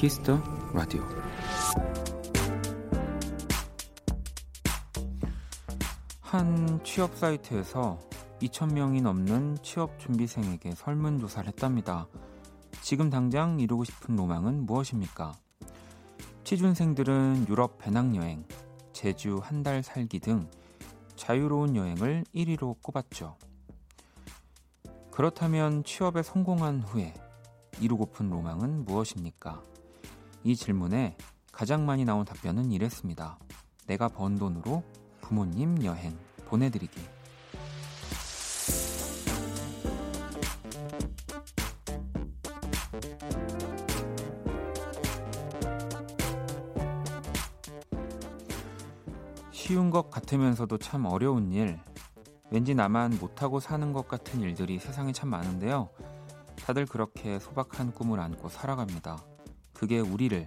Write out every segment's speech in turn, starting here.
Kiss the Radio 한 취업 사이트에서 2,000명이 넘는 취업 준비생에게 설문조사를 했답니다. 지금 당장 이루고 싶은 로망은 무엇입니까? 취준생들은 유럽 배낭여행, 제주 한 달 살기 등 자유로운 여행을 1위로 꼽았죠. 그렇다면 취업에 성공한 후에 이루고픈 로망은 무엇입니까? 이 질문에 가장 많이 나온 답변은 이랬습니다. 내가 번 돈으로 부모님 여행 보내드리기. 쉬운 것 같으면서도 참 어려운 일, 왠지 나만 못하고 사는 것 같은 일들이 세상에 참 많은데요. 다들 그렇게 소박한 꿈을 안고 살아갑니다. 그게 우리를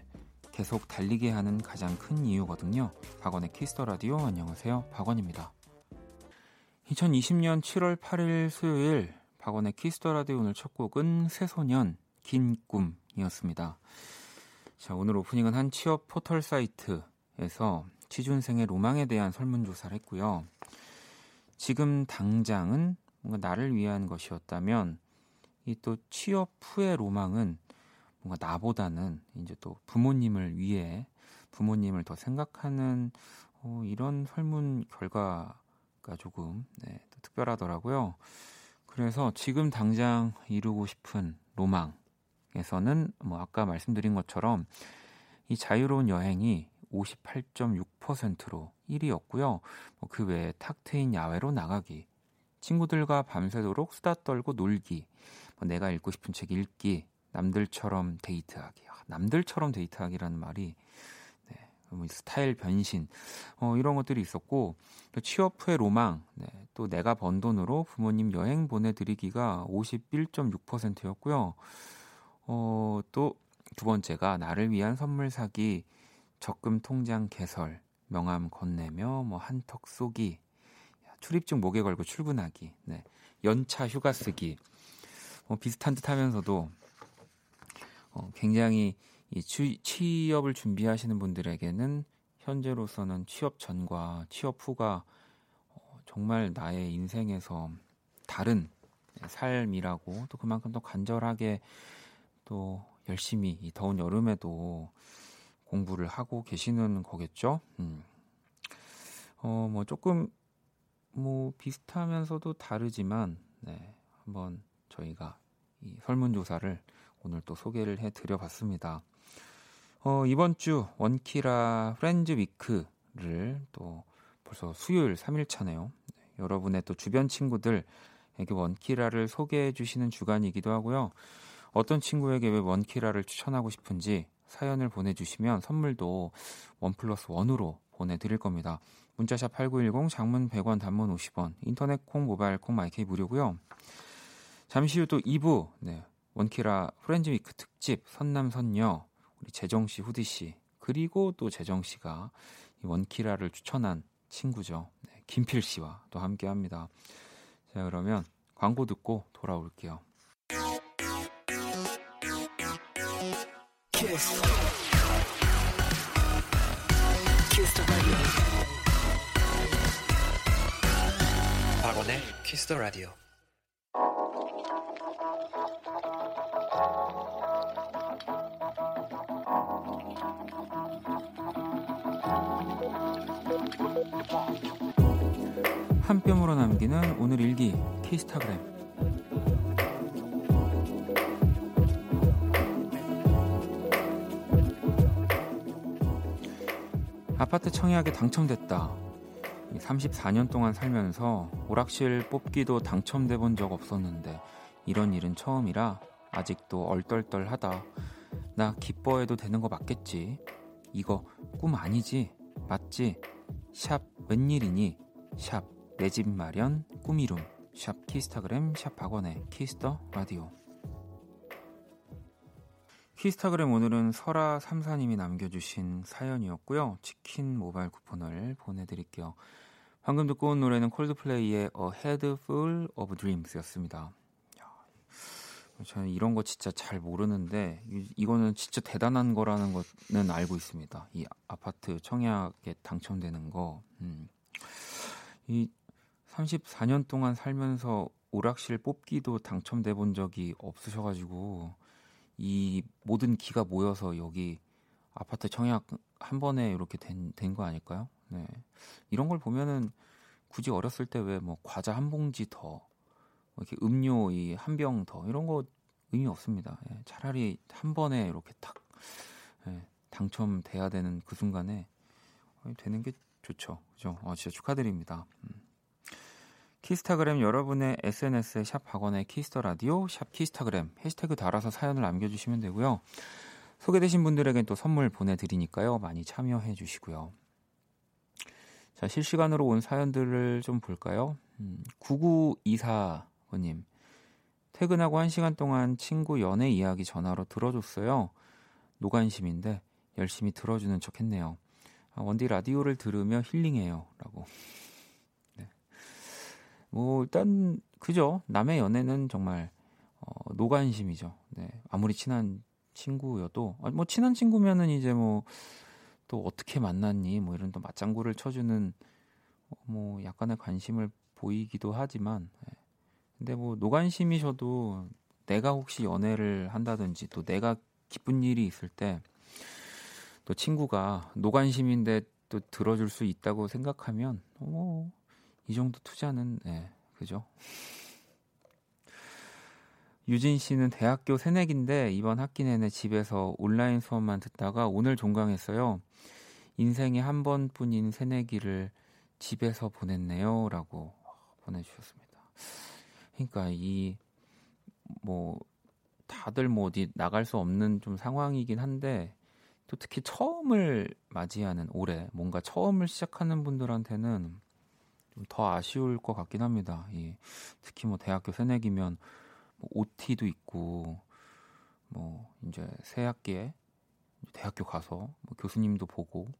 계속 달리게 하는 가장 큰 이유거든요. 박원의 Kiss the Radio 안녕하세요. 박원입니다. 2020년 7월 8일 수요일 박원의 Kiss the Radio 오늘 첫 곡은 새소년 긴 꿈이었습니다. 자, 오늘 오프닝은 한 취업 포털 사이트에서 취준생의 로망에 대한 설문조사를 했고요. 지금 당장은 뭔가 나를 위한 것이었다면 이 또 취업 후의 로망은 뭔가 나보다는 이제 또 부모님을 위해 부모님을 더 생각하는 어, 이런 설문 결과가 조금 네, 또 특별하더라고요. 그래서 지금 당장 이루고 싶은 로망에서는 뭐 아까 말씀드린 것처럼 이 자유로운 여행이 58.6%로 1위였고요. 뭐 그 외에 탁 트인 야외로 나가기, 친구들과 밤새도록 수다 떨고 놀기, 뭐 내가 읽고 싶은 책 읽기, 남들처럼 데이트하기. 아, 남들처럼 데이트하기라는 말이 네, 뭐 스타일 변신 어, 이런 것들이 있었고 취업 후의 로망, 네, 또 내가 번 돈으로 부모님 여행 보내드리기가 51.6%였고요. 어, 또 두 번째가 나를 위한 선물 사기, 적금 통장 개설, 명함 건네며 뭐 한턱 쏘기, 출입증 목에 걸고 출근하기, 네, 연차 휴가 쓰기. 뭐 비슷한 듯 하면서도 어, 굉장히 이 취, 취업을 준비하시는 분들에게는 현재로서는 취업 전과 취업 후가 어, 정말 나의 인생에서 다른 삶이라고 또 그만큼 더 간절하게 또 열심히 이 더운 여름에도 공부를 하고 계시는 거겠죠. 음. 어, 뭐 조금 뭐 비슷하면서도 다르지만 네, 한번 저희가 이 설문조사를 오늘 또 소개를 해드려 봤습니다. 어, 이번 주 원키라 프렌즈 위크를 또 벌써 수요일 3일차네요. 네, 여러분의 또 주변 친구들에게 원키라를 소개해 주시는 주간이기도 하고요. 어떤 친구에게 왜 원키라를 추천하고 싶은지 사연을 보내주시면 선물도 one plus one으로 보내드릴 겁니다. 문자샵 8910 장문 100원 단문 50원 인터넷 콩 모바일 콩 my K 무료고요. 잠시 후 또 2부 네, 원키라 Friends Week 특집 선남 선녀 우리 재정 씨, 후디 씨 그리고 또 재정 씨가 이 원키라를 추천한 친구죠. 네, 김필 씨와 또 함께 합니다. 자 그러면 광고 듣고 돌아올게요. Kiss. Kiss 박원의 Kiss the Radio. 한 뼘으로 남기는 오늘 일기 키스타그램 아파트 청약에 당첨됐다. 34년 동안 살면서 오락실 뽑기도 당첨돼 본 적 없었는데 이런 일은 처음이라 아직도 얼떨떨하다. 나 기뻐해도 되는 거 맞겠지? 이거 꿈 아니지? 맞지? 샵 웬일이니? 샵 내 집 마련 꿈이룸 샵 키스타그램 샵 박원의 Kiss the Radio 키스타그램 오늘은 설아 삼사님이 남겨주신 사연이었고요. 치킨 모바일 쿠폰을 보내드릴게요. 방금 듣고 온 노래는 콜드플레이의 A Head Full of Dreams였습니다. 저는 이런 거 진짜 잘 모르는데 이거는 진짜 대단한 거라는 거는 알고 있습니다. 이 아파트 청약에 당첨되는 거. 음. 이 34년 동안 살면서 오락실 뽑기도 당첨돼 본 적이 없으셔가지고 이 모든 기가 모여서 여기 아파트 청약 한 번에 이렇게 된 된 거 아닐까요? 네. 이런 걸 보면은 굳이 어렸을 때 왜 뭐 과자 한 봉지 더, 뭐 이렇게 음료 이 한 병 더 이런 거 의미 없습니다. 예, 차라리 한 번에 이렇게 탁 예, 당첨돼야 되는 그 순간에 되는 게 좋죠. 그죠? 어, 진짜 축하드립니다. 음. 키스타그램 여러분의 SNS에 샵 박원의 Kiss the Radio 샵 키스타그램 해시태그 달아서 사연을 남겨주시면 되고요. 소개되신 분들에겐 또 선물 보내드리니까요. 많이 참여해 주시고요. 자, 실시간으로 온 사연들을 좀 볼까요? 음, 9924번님. 퇴근하고 한 시간 동안 친구 연애 이야기 전화로 들어줬어요. 노관심인데 열심히 들어주는 척 했네요. 아, 원디 라디오를 들으며 힐링해요. 라고. 네. 뭐, 일단, 그죠. 남의 연애는 정말, 어, 노관심이죠. 네. 아무리 친한 친구여도, 아, 뭐, 친한 친구면은 이제 뭐, 또 어떻게 만났니? 뭐, 이런 또 맞장구를 쳐주는, 어, 뭐, 약간의 관심을 보이기도 하지만, 네. 근데 뭐, 노관심이셔도 내가 혹시 연애를 한다든지 또 내가 기쁜 일이 있을 때, 또 친구가 노관심인데 또 들어줄 수 있다고 생각하면 어, 이 정도 투자는 네, 그죠? 유진 씨는 대학교 새내기인데 이번 학기 내내 집에서 온라인 수업만 듣다가 오늘 종강했어요. 인생에 한 번뿐인 새내기를 집에서 보냈네요라고 보내주셨습니다. 그러니까 이 뭐 다들 뭐 어디 나갈 수 없는 좀 상황이긴 한데 또 특히 처음을 맞이하는 올해 뭔가 처음을 시작하는 분들한테는 좀 더 아쉬울 것 같긴 합니다. 예. 특히 뭐 대학교 새내기면 뭐 OT도 있고 뭐 이제 새 학기에 대학교 가서 뭐 교수님도 보고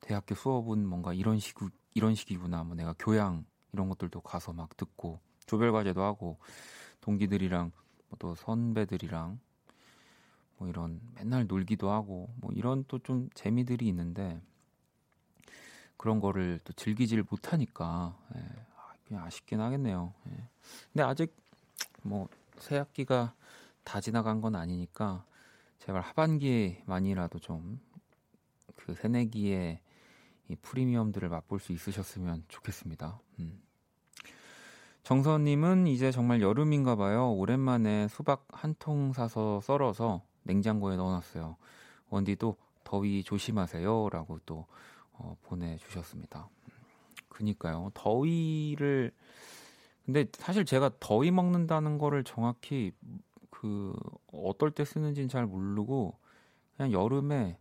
대학교 수업은 뭔가 이런 식 이런 식이구나 뭐 내가 교양 이런 것들도 가서 막 듣고 조별 과제도 하고 동기들이랑 뭐또 선배들이랑 뭐 이런 맨날 놀기도 하고 뭐 이런 또 좀 재미들이 있는데 그런 거를 또 즐기질 못하니까 예, 아, 그냥 아쉽긴 하겠네요. 예. 근데 아직 뭐 새 학기가 다 지나간 건 아니니까 제발 하반기에만이라도 좀 그 새내기의 이 프리미엄들을 맛볼 수 있으셨으면 좋겠습니다. 음. 정선님은 이제 정말 여름인가 봐요. 오랜만에 수박 한 통 사서 썰어서 냉장고에 넣어놨어요. 원디도 더위 조심하세요라고 또 어, 보내주셨습니다. 그니까요. 더위를 근데 사실 제가 더위 먹는다는 거를 정확히 그 어떨 때 쓰는지는 잘 모르고 그냥 여름에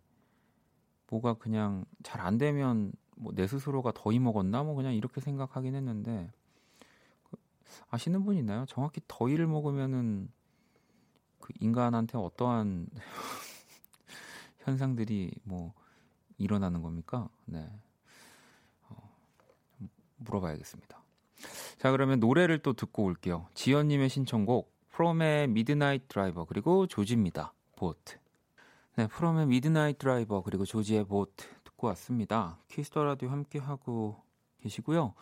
뭐가 그냥 잘 안 되면 뭐 내 스스로가 더위 먹었나 뭐 그냥 이렇게 생각하긴 했는데 그 아시는 분 있나요? 정확히 더위를 먹으면은 그 인간한테 어떠한 현상들이 뭐 일어나는 겁니까? 네. 어, 물어봐야겠습니다. 자, 그러면 노래를 또 듣고 올게요. 지연님의 신청곡, 프롬의 Midnight Driver, 그리고 조지입니다. Boat. 네, 프롬의 Midnight Driver, 그리고 조지의 Boat 듣고 왔습니다. Kiss the Radio 함께하고 계시고요.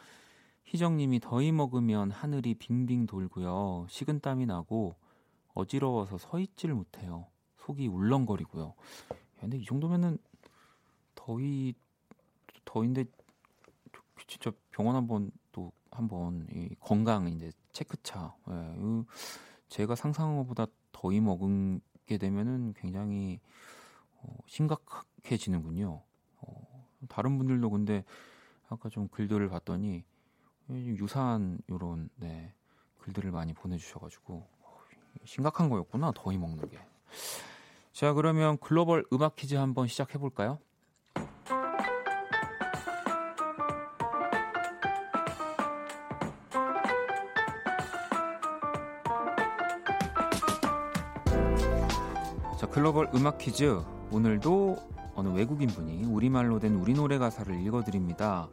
희정님이 더위 먹으면 하늘이 빙빙 돌고요. 식은땀이 나고 어지러워서 서 있지를 못해요. 속이 울렁거리고요. 근데 이 정도면은 더위 더인데 진짜 병원 한번 또 한번 이 건강 이제 체크차. 예, 제가 상상한 것보다 더위 먹게 되면은 굉장히 어, 심각해지는군요. 어, 다른 분들도 근데 아까 좀 글들을 봤더니 유사한 요런 네, 글들을 많이 보내주셔가지고 심각한 거였구나 더위 먹는 게. 자 그러면 글로벌 음악 퀴즈 한번 시작해 볼까요? 글로벌 음악 퀴즈 오늘도 어느 외국인 분이 우리말로 된 우리 노래 가사를 읽어드립니다.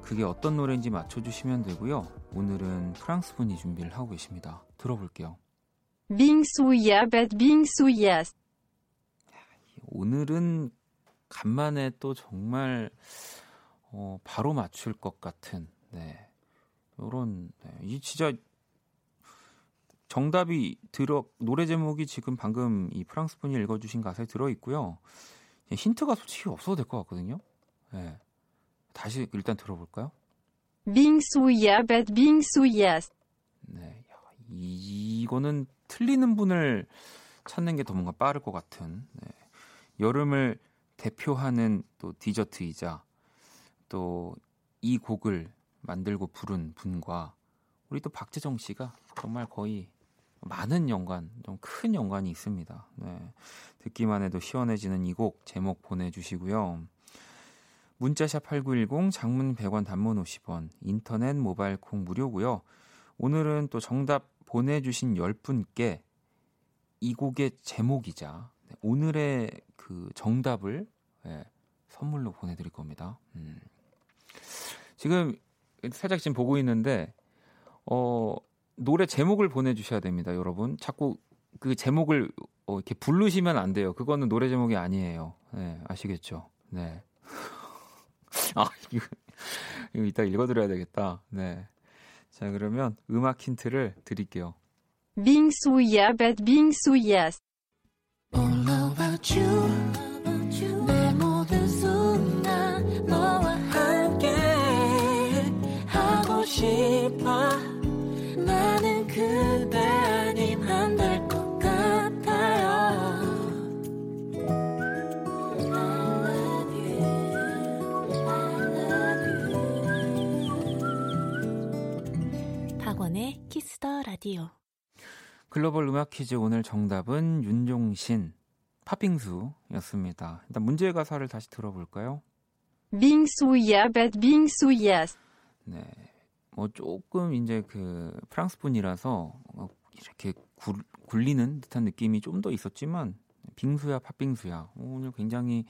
그게 어떤 노래인지 맞춰주시면 되고요. 오늘은 프랑스 분이 준비를 하고 계십니다. 들어볼게요. 빙수야, 뱃 빙수야. 오늘은 간만에 또 정말 어, 바로 맞출 것 같은 네. 요런 네. 이 진짜 정답이 들어 노래 제목이 지금 방금 이 프랑스 분이 읽어주신 가사에 들어 있고요. 힌트가 솔직히 없어도 될 것 같거든요. 네. 다시 일단 들어볼까요? 빙수야, 뱃 빙수야. 네, 야, 이거는 틀리는 분을 찾는 게 더 뭔가 빠를 것 같은 네. 여름을 대표하는 또 디저트이자 또 이 곡을 만들고 부른 분과 우리 또 박재정 씨가 정말 거의 많은 연관, 좀 큰 연관이 있습니다. 네. 듣기만 해도 시원해지는 이 곡 제목 보내주시고요. 문자샵 8910, 장문 100원, 단문 50원, 인터넷 모바일 콩 무료고요. 오늘은 또 정답 보내주신 10분께 이 곡의 제목이자 네, 오늘의 그 정답을 네, 선물로 보내드릴 겁니다. 음. 지금 살짝 지금 보고 있는데 어, 노래 제목을 보내주셔야 됩니다, 여러분. 자꾸 그 제목을 어, 이렇게 부르시면 안 돼요. 그거는 노래 제목이 아니에요. 네, 아시겠죠? 네. 아, 이거, 이거 이따 읽어드려야 되겠다. 네. 자, 그러면 음악 힌트를 드릴게요. 빙수야, 뱃 빙수야. All about you. 라디오. 글로벌 음악 퀴즈 오늘 정답은 윤종신 팥빙수였습니다. 일단 문제의 가사를 다시 들어볼까요? 빙수야, 팥빙수야. 네. 뭐 조금 이제 그 프랑스 분이라서 어, 이렇게 굴, 굴리는 듯한 느낌이 좀 더 있었지만 빙수야 팥빙수야 오늘 굉장히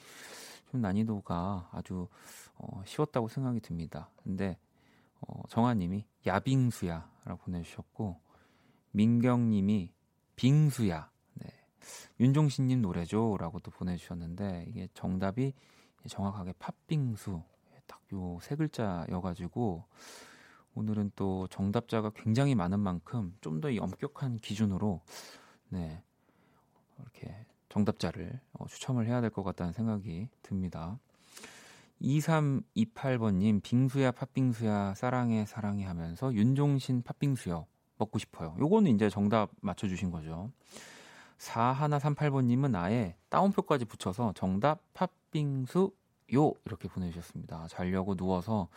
좀 난이도가 아주 어, 쉬웠다고 생각이 듭니다. 근데 어, 정아님이 야빙수야라고 보내주셨고 민경님이 빙수야 네. 윤종신님 노래죠 라고 또 보내주셨는데 이게 정답이 정확하게 팥빙수 딱 요 세 글자여가지고 오늘은 또 정답자가 굉장히 많은 만큼 좀 더 엄격한 기준으로 네 이렇게 정답자를 어, 추첨을 해야 될 것 같다는 생각이 듭니다. 2328번님 빙수야 팥빙수야 사랑해 사랑해 하면서 윤종신 팥빙수요 먹고 싶어요. 요거는 이제 정답 맞춰주신 거죠. 4138번님은 아예 따옴표까지 붙여서 정답 팥빙수 요 이렇게 보내주셨습니다. 자려고 누워서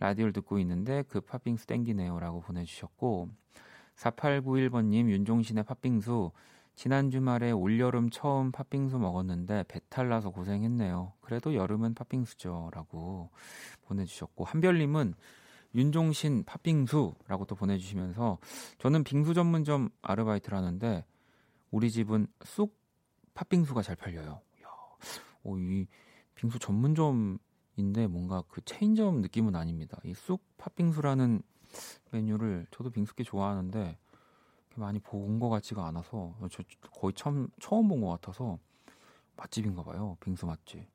라디오를 듣고 있는데 그 팥빙수 땡기네요라고 보내주셨고 4891번님 윤종신의 팥빙수 지난 주말에 올여름 처음 팥빙수 먹었는데 배탈 나서 고생했네요. 그래도 여름은 팥빙수죠라고 보내주셨고 한별님은 윤종신 팥빙수라고 또 보내주시면서 저는 빙수 전문점 아르바이트를 하는데 우리 집은 쑥 팥빙수가 잘 팔려요. 이야, 오, 이 빙수 전문점인데 뭔가 그 체인점 느낌은 아닙니다. 이 쑥 팥빙수라는 메뉴를 저도 빙수께 좋아하는데 많이 본 것 같지가 않아서 저 거의 처음 처음 본 것 같아서 맛집인가 봐요. 빙수 맛집.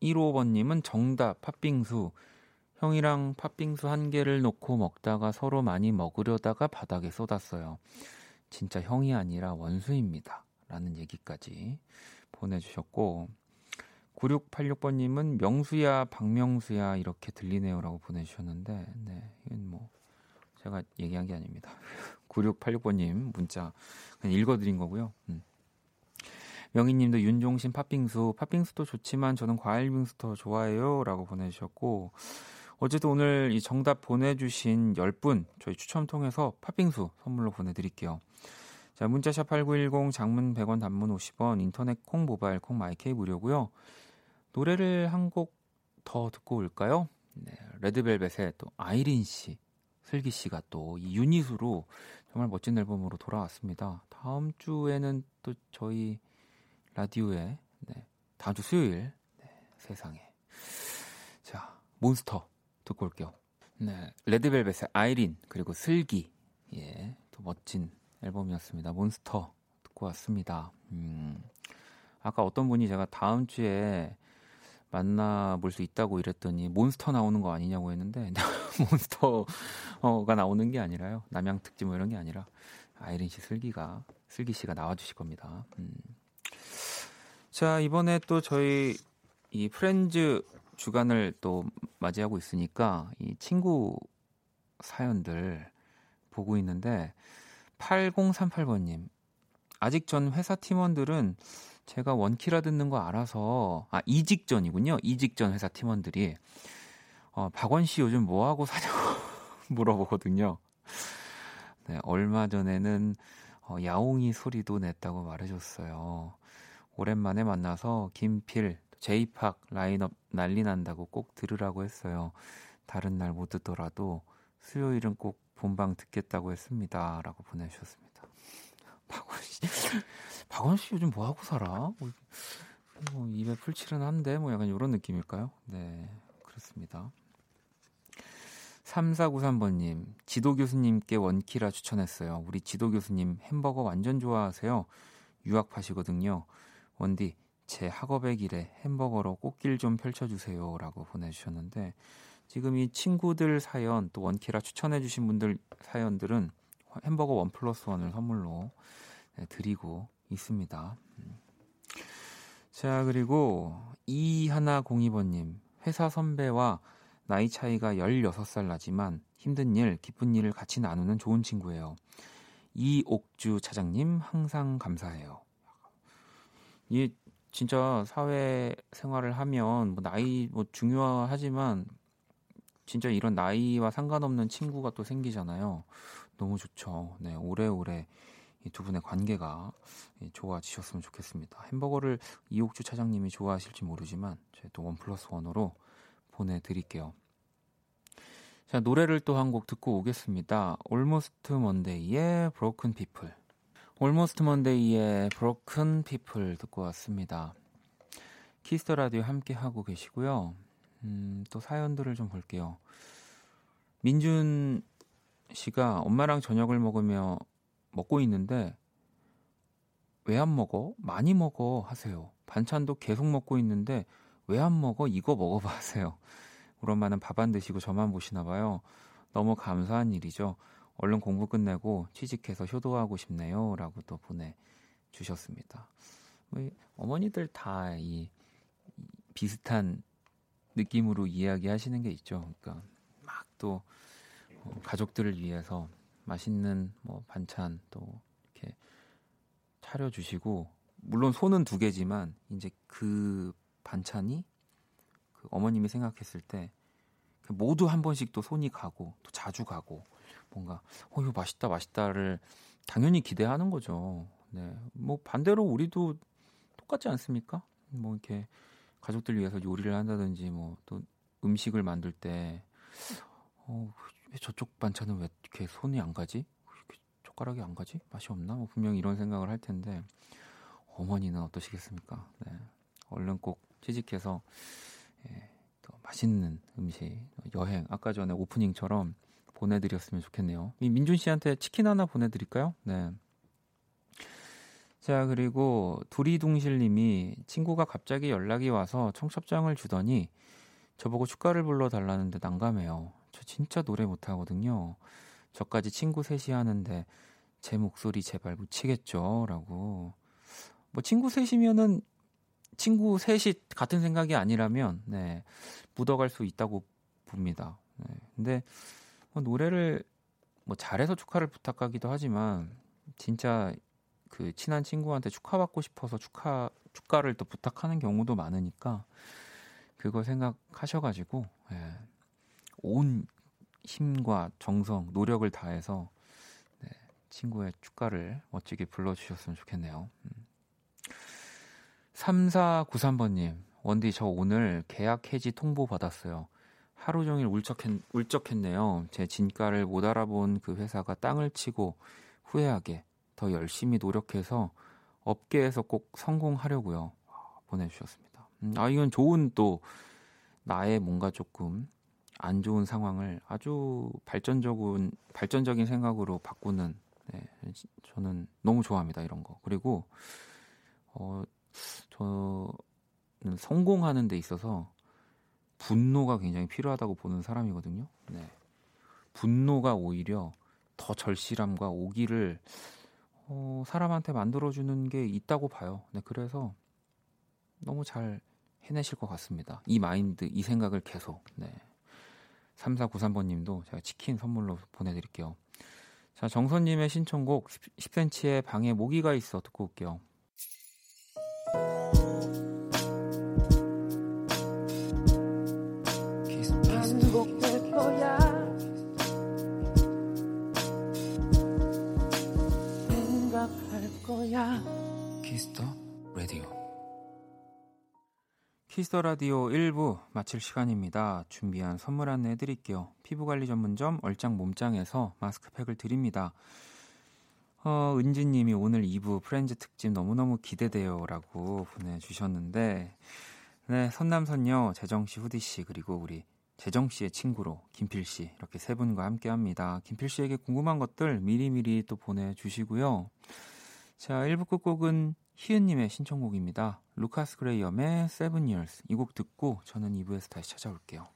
4315번님은 정답 팥빙수. 형이랑 팥빙수 한 개를 놓고 먹다가 서로 많이 먹으려다가 바닥에 쏟았어요. 진짜 형이 아니라 원수입니다. 라는 얘기까지 보내주셨고 9686번님은 명수야 박명수야 이렇게 들리네요 라고 보내주셨는데 네 이건 뭐 제가 얘기한 게 아닙니다. 9686번님 문자 그냥 읽어드린 거고요. 음. 명희님도 윤종신 팥빙수 팥빙수도 좋지만 저는 과일빙수 더 좋아해요라고 보내주셨고 어제도 오늘 이 정답 보내주신 10분 저희 추첨 통해서 팥빙수 선물로 보내드릴게요. 자, 문자샵 8910 장문 100원 단문 50원 인터넷 콩 모바일 콩 마이케이 무료고요. 노래를 한 곡 더 듣고 올까요? 네, 레드벨벳의 또 아이린 씨, 슬기 씨가 또 이 유닛으로 정말 멋진 앨범으로 돌아왔습니다. 다음 주에는 또 저희 라디오에 네, 다음 주 수요일 네, 세상에 자 몬스터 듣고 올게요. 네, 레드벨벳의 아이린 그리고 슬기 예, 또 멋진 앨범이었습니다. 몬스터 듣고 왔습니다. 음, 아까 어떤 분이 제가 다음 주에 만나볼 수 있다고 이랬더니 몬스터 나오는 거 아니냐고 했는데 몬스터가 나오는 게 아니라요. 남양 특집 뭐 이런 게 아니라 아이린 씨 슬기가 슬기 씨가 나와주실 겁니다. 음. 자 이번에 또 저희 이 프렌즈 주간을 또 맞이하고 있으니까 이 친구 사연들 보고 있는데 8038번님 아직 전 회사 팀원들은 제가 원키라 듣는 거 알아서 아 이직 전이군요. 이직 전 회사 팀원들이 어, 박원 씨 요즘 뭐 하고 사냐고 물어보거든요. 네, 얼마 전에는 어, 야옹이 소리도 냈다고 말해줬어요. 오랜만에 만나서 김필, 제이팍 라인업 난리 난다고 꼭 들으라고 했어요. 다른 날 못 듣더라도 수요일은 꼭 본방 듣겠다고 했습니다. 라고 보내주셨습니다. 박원 씨, 박원 씨 요즘 뭐 하고 살아? 뭐, 뭐 입에 풀칠은 한데 뭐 약간 이런 느낌일까요? 네, 그렇습니다. 3493번님, 지도 교수님께 원키라 추천했어요. 우리 지도 교수님 햄버거 완전 좋아하세요. 유학파시거든요. 원디, 제 학업의 길에 햄버거로 꽃길 좀 펼쳐주세요. 라고 보내주셨는데, 지금 이 친구들 사연, 또 원키라 추천해주신 분들 사연들은 햄버거 원 플러스 원을 선물로 네, 드리고 있습니다. 음. 자, 그리고 이하나공이번님, 회사 선배와 나이 차이가 16살 나지만 힘든 일, 기쁜 일을 같이 나누는 좋은 친구예요. 이옥주 차장님, 항상 감사해요. 이 진짜 사회 생활을 하면 뭐 나이 뭐 중요하지만 진짜 이런 나이와 상관없는 친구가 또 생기잖아요. 너무 좋죠. 네, 오래오래 이 두 분의 관계가 좋아지셨으면 좋겠습니다. 햄버거를 이옥주 차장님이 좋아하실지 모르지만 제또 원 플러스 원으로 보내드릴게요. 자, 노래를 또 한 곡 듣고 오겠습니다. Almost Monday의 Broken People. Almost Monday의 Broken People 듣고 왔습니다. Kiss the Radio 함께 하고 계시고요. 음, 또 사연들을 좀 볼게요. 민준 씨가 엄마랑 저녁을 먹으며 먹고 있는데 왜 안 먹어? 많이 먹어 하세요. 반찬도 계속 먹고 있는데 왜 안 먹어? 이거 먹어봐 하세요. 우리 엄마는 밥 안 드시고 저만 보시나 봐요. 너무 감사한 일이죠. 얼른 공부 끝내고 취직해서 효도하고 싶네요. 라고 또 보내주셨습니다. 뭐 어머니들 다 이 비슷한 느낌으로 이야기하시는 게 있죠. 그러니까 막또 어, 가족들을 위해서 맛있는 뭐 반찬 또 이렇게 차려주시고 물론 손은 두 개지만 이제 그 반찬이 그 어머님이 생각했을 때그 모두 한 번씩 또 손이 가고 또 자주 가고 뭔가 어 이거 맛있다 맛있다를 당연히 기대하는 거죠. 네, 뭐 반대로 우리도 똑같지 않습니까? 뭐 이렇게 가족들 위해서 요리를 한다든지 뭐 또 음식을 만들 때 어, 왜 저쪽 반찬은 왜 이렇게 손이 안 가지? 젓가락이 안 가지? 맛이 없나? 뭐 분명 이런 생각을 할 텐데 어머니는 어떠시겠습니까? 네. 얼른 꼭 취직해서 예, 또 맛있는 음식 여행 아까 전에 오프닝처럼 보내드렸으면 좋겠네요. 민준 씨한테 치킨 하나 보내드릴까요? 네. 자, 그리고 두리둥실님이 친구가 갑자기 연락이 와서 청첩장을 주더니 저보고 축가를 불러달라는데 난감해요. 저 진짜 노래 못하거든요. 저까지 친구 셋이 하는데 제 목소리 제발 묻히겠죠? 라고. 뭐 친구 셋이면은 친구 셋이 같은 생각이 아니라면, 네, 묻어갈 수 있다고 봅니다. 네. 근데 뭐 노래를 뭐 잘해서 축하를 부탁하기도 하지만 진짜 그 친한 친구한테 축하받고 싶어서 축하 축가를 또 부탁하는 경우도 많으니까 그거 생각하셔가지고 예, 온 힘과 정성, 노력을 다해서 네, 친구의 축가를 멋지게 불러주셨으면 좋겠네요. 음. 3493번님, 원디 저 오늘 계약 해지 통보 받았어요. 하루 종일 울적했, 울적했네요. 제 진가를 못 알아본 그 회사가 땅을 치고 후회하게 더 열심히 노력해서 업계에서 꼭 성공하려고요. 보내주셨습니다. 음, 아 이건 좋은 또 나의 뭔가 조금 안 좋은 상황을 아주 발전적인 발전적인 생각으로 바꾸는 네, 저는 너무 좋아합니다 이런 거. 그리고 어 저는 성공하는 데 있어서 분노가 굉장히 필요하다고 보는 사람이거든요. 네. 분노가 오히려 더 절실함과 오기를 어, 사람한테 만들어주는 게 있다고 봐요. 네, 그래서 너무 잘 해내실 것 같습니다. 이 마인드, 이 생각을 계속. 네. 3493번님도 제가 치킨 선물로 보내드릴게요. 자, 정선님의 신청곡 10cm의 방에 모기가 있어 듣고 올게요. 거야. Kiss the Radio. Kiss the Radio 1부 마칠 시간입니다. 준비한 선물 안내 해드릴게요. 피부관리 전문점 얼짱 몸짱에서 마스크팩을 드립니다. 어, 은지님이 오늘 2부 Friends 특집 너무너무 기대돼요. 라고 보내주셨는데, 네, 선남선녀, 재정씨, 후디씨, 그리고 우리 재정씨의 친구로 김필씨, 이렇게 세 분과 함께 합니다. 김필씨에게 궁금한 것들 미리미리 또 보내주시고요. 자, 1부 끝곡은 희은님의 신청곡입니다. 루카스 그레이엄의 Seven Years 이 곡 듣고 저는 2부에서 다시 찾아올게요.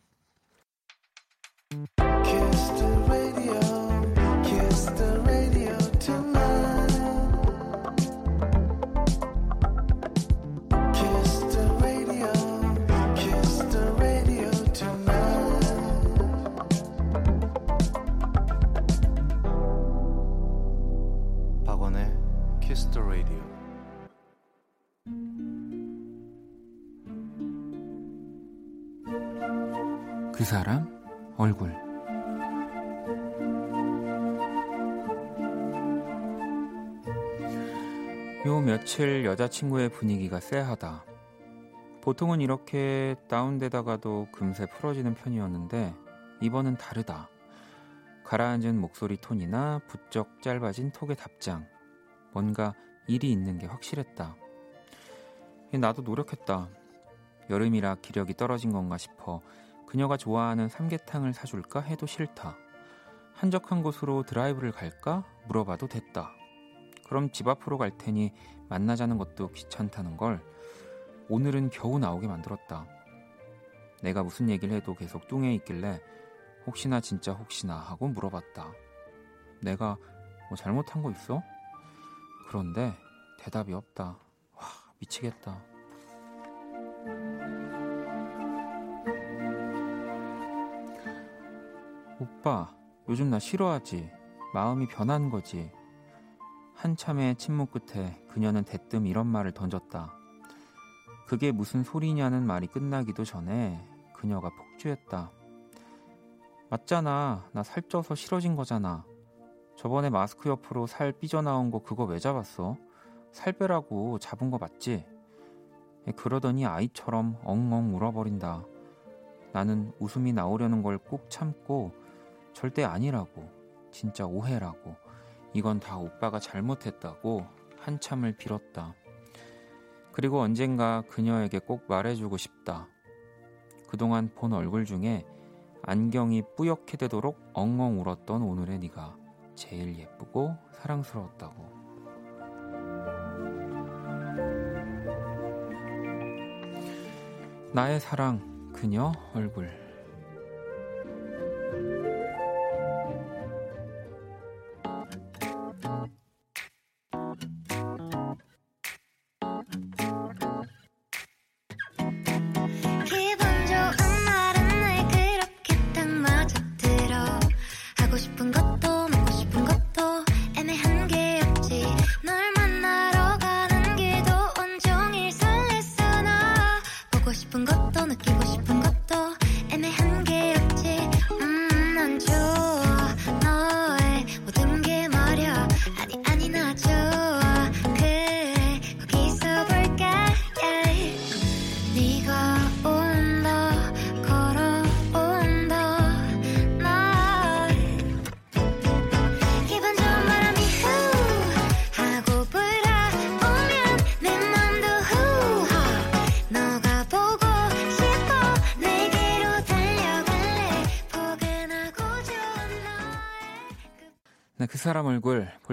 그 사람 얼굴 요 며칠 여자친구의 분위기가 쎄하다. 보통은 이렇게 다운되다가도 금세 풀어지는 편이었는데 이번은 다르다. 가라앉은 목소리 톤이나 부쩍 짧아진 톡의 답장. 뭔가 일이 있는 게 확실했다. 나도 노력했다. 여름이라 기력이 떨어진 건가 싶어 그녀가 좋아하는 삼계탕을 사줄까 해도 싫다. 한적한 곳으로 드라이브를 갈까 물어봐도 됐다. 그럼 집 앞으로 갈 테니 만나자는 것도 귀찮다는 걸 오늘은 겨우 나오게 만들었다. 내가 무슨 얘기를 해도 계속 뚱해 있길래 혹시나 진짜 혹시나 하고 물어봤다. 내가 뭐 잘못한 거 있어? 그런데 대답이 없다. 와, 미치겠다. 오빠, 요즘 나 싫어하지? 마음이 변한 거지? 한참의 침묵 끝에 그녀는 대뜸 이런 말을 던졌다. 그게 무슨 소리냐는 말이 끝나기도 전에 그녀가 폭주했다. 맞잖아. 나 살쪄서 싫어진 거잖아. 저번에 마스크 옆으로 살 삐져나온 거 그거 왜 잡았어? 살 빼라고 잡은 거 맞지? 그러더니 아이처럼 엉엉 울어버린다. 나는 웃음이 나오려는 걸 꼭 참고 절대 아니라고, 진짜 오해라고, 이건 다 오빠가 잘못했다고 한참을 빌었다. 그리고 언젠가 그녀에게 꼭 말해주고 싶다. 그동안 본 얼굴 중에 안경이 뿌옇게 되도록 엉엉 울었던 오늘의 네가 제일 예쁘고 사랑스러웠다고. 나의 사랑, 그녀 얼굴.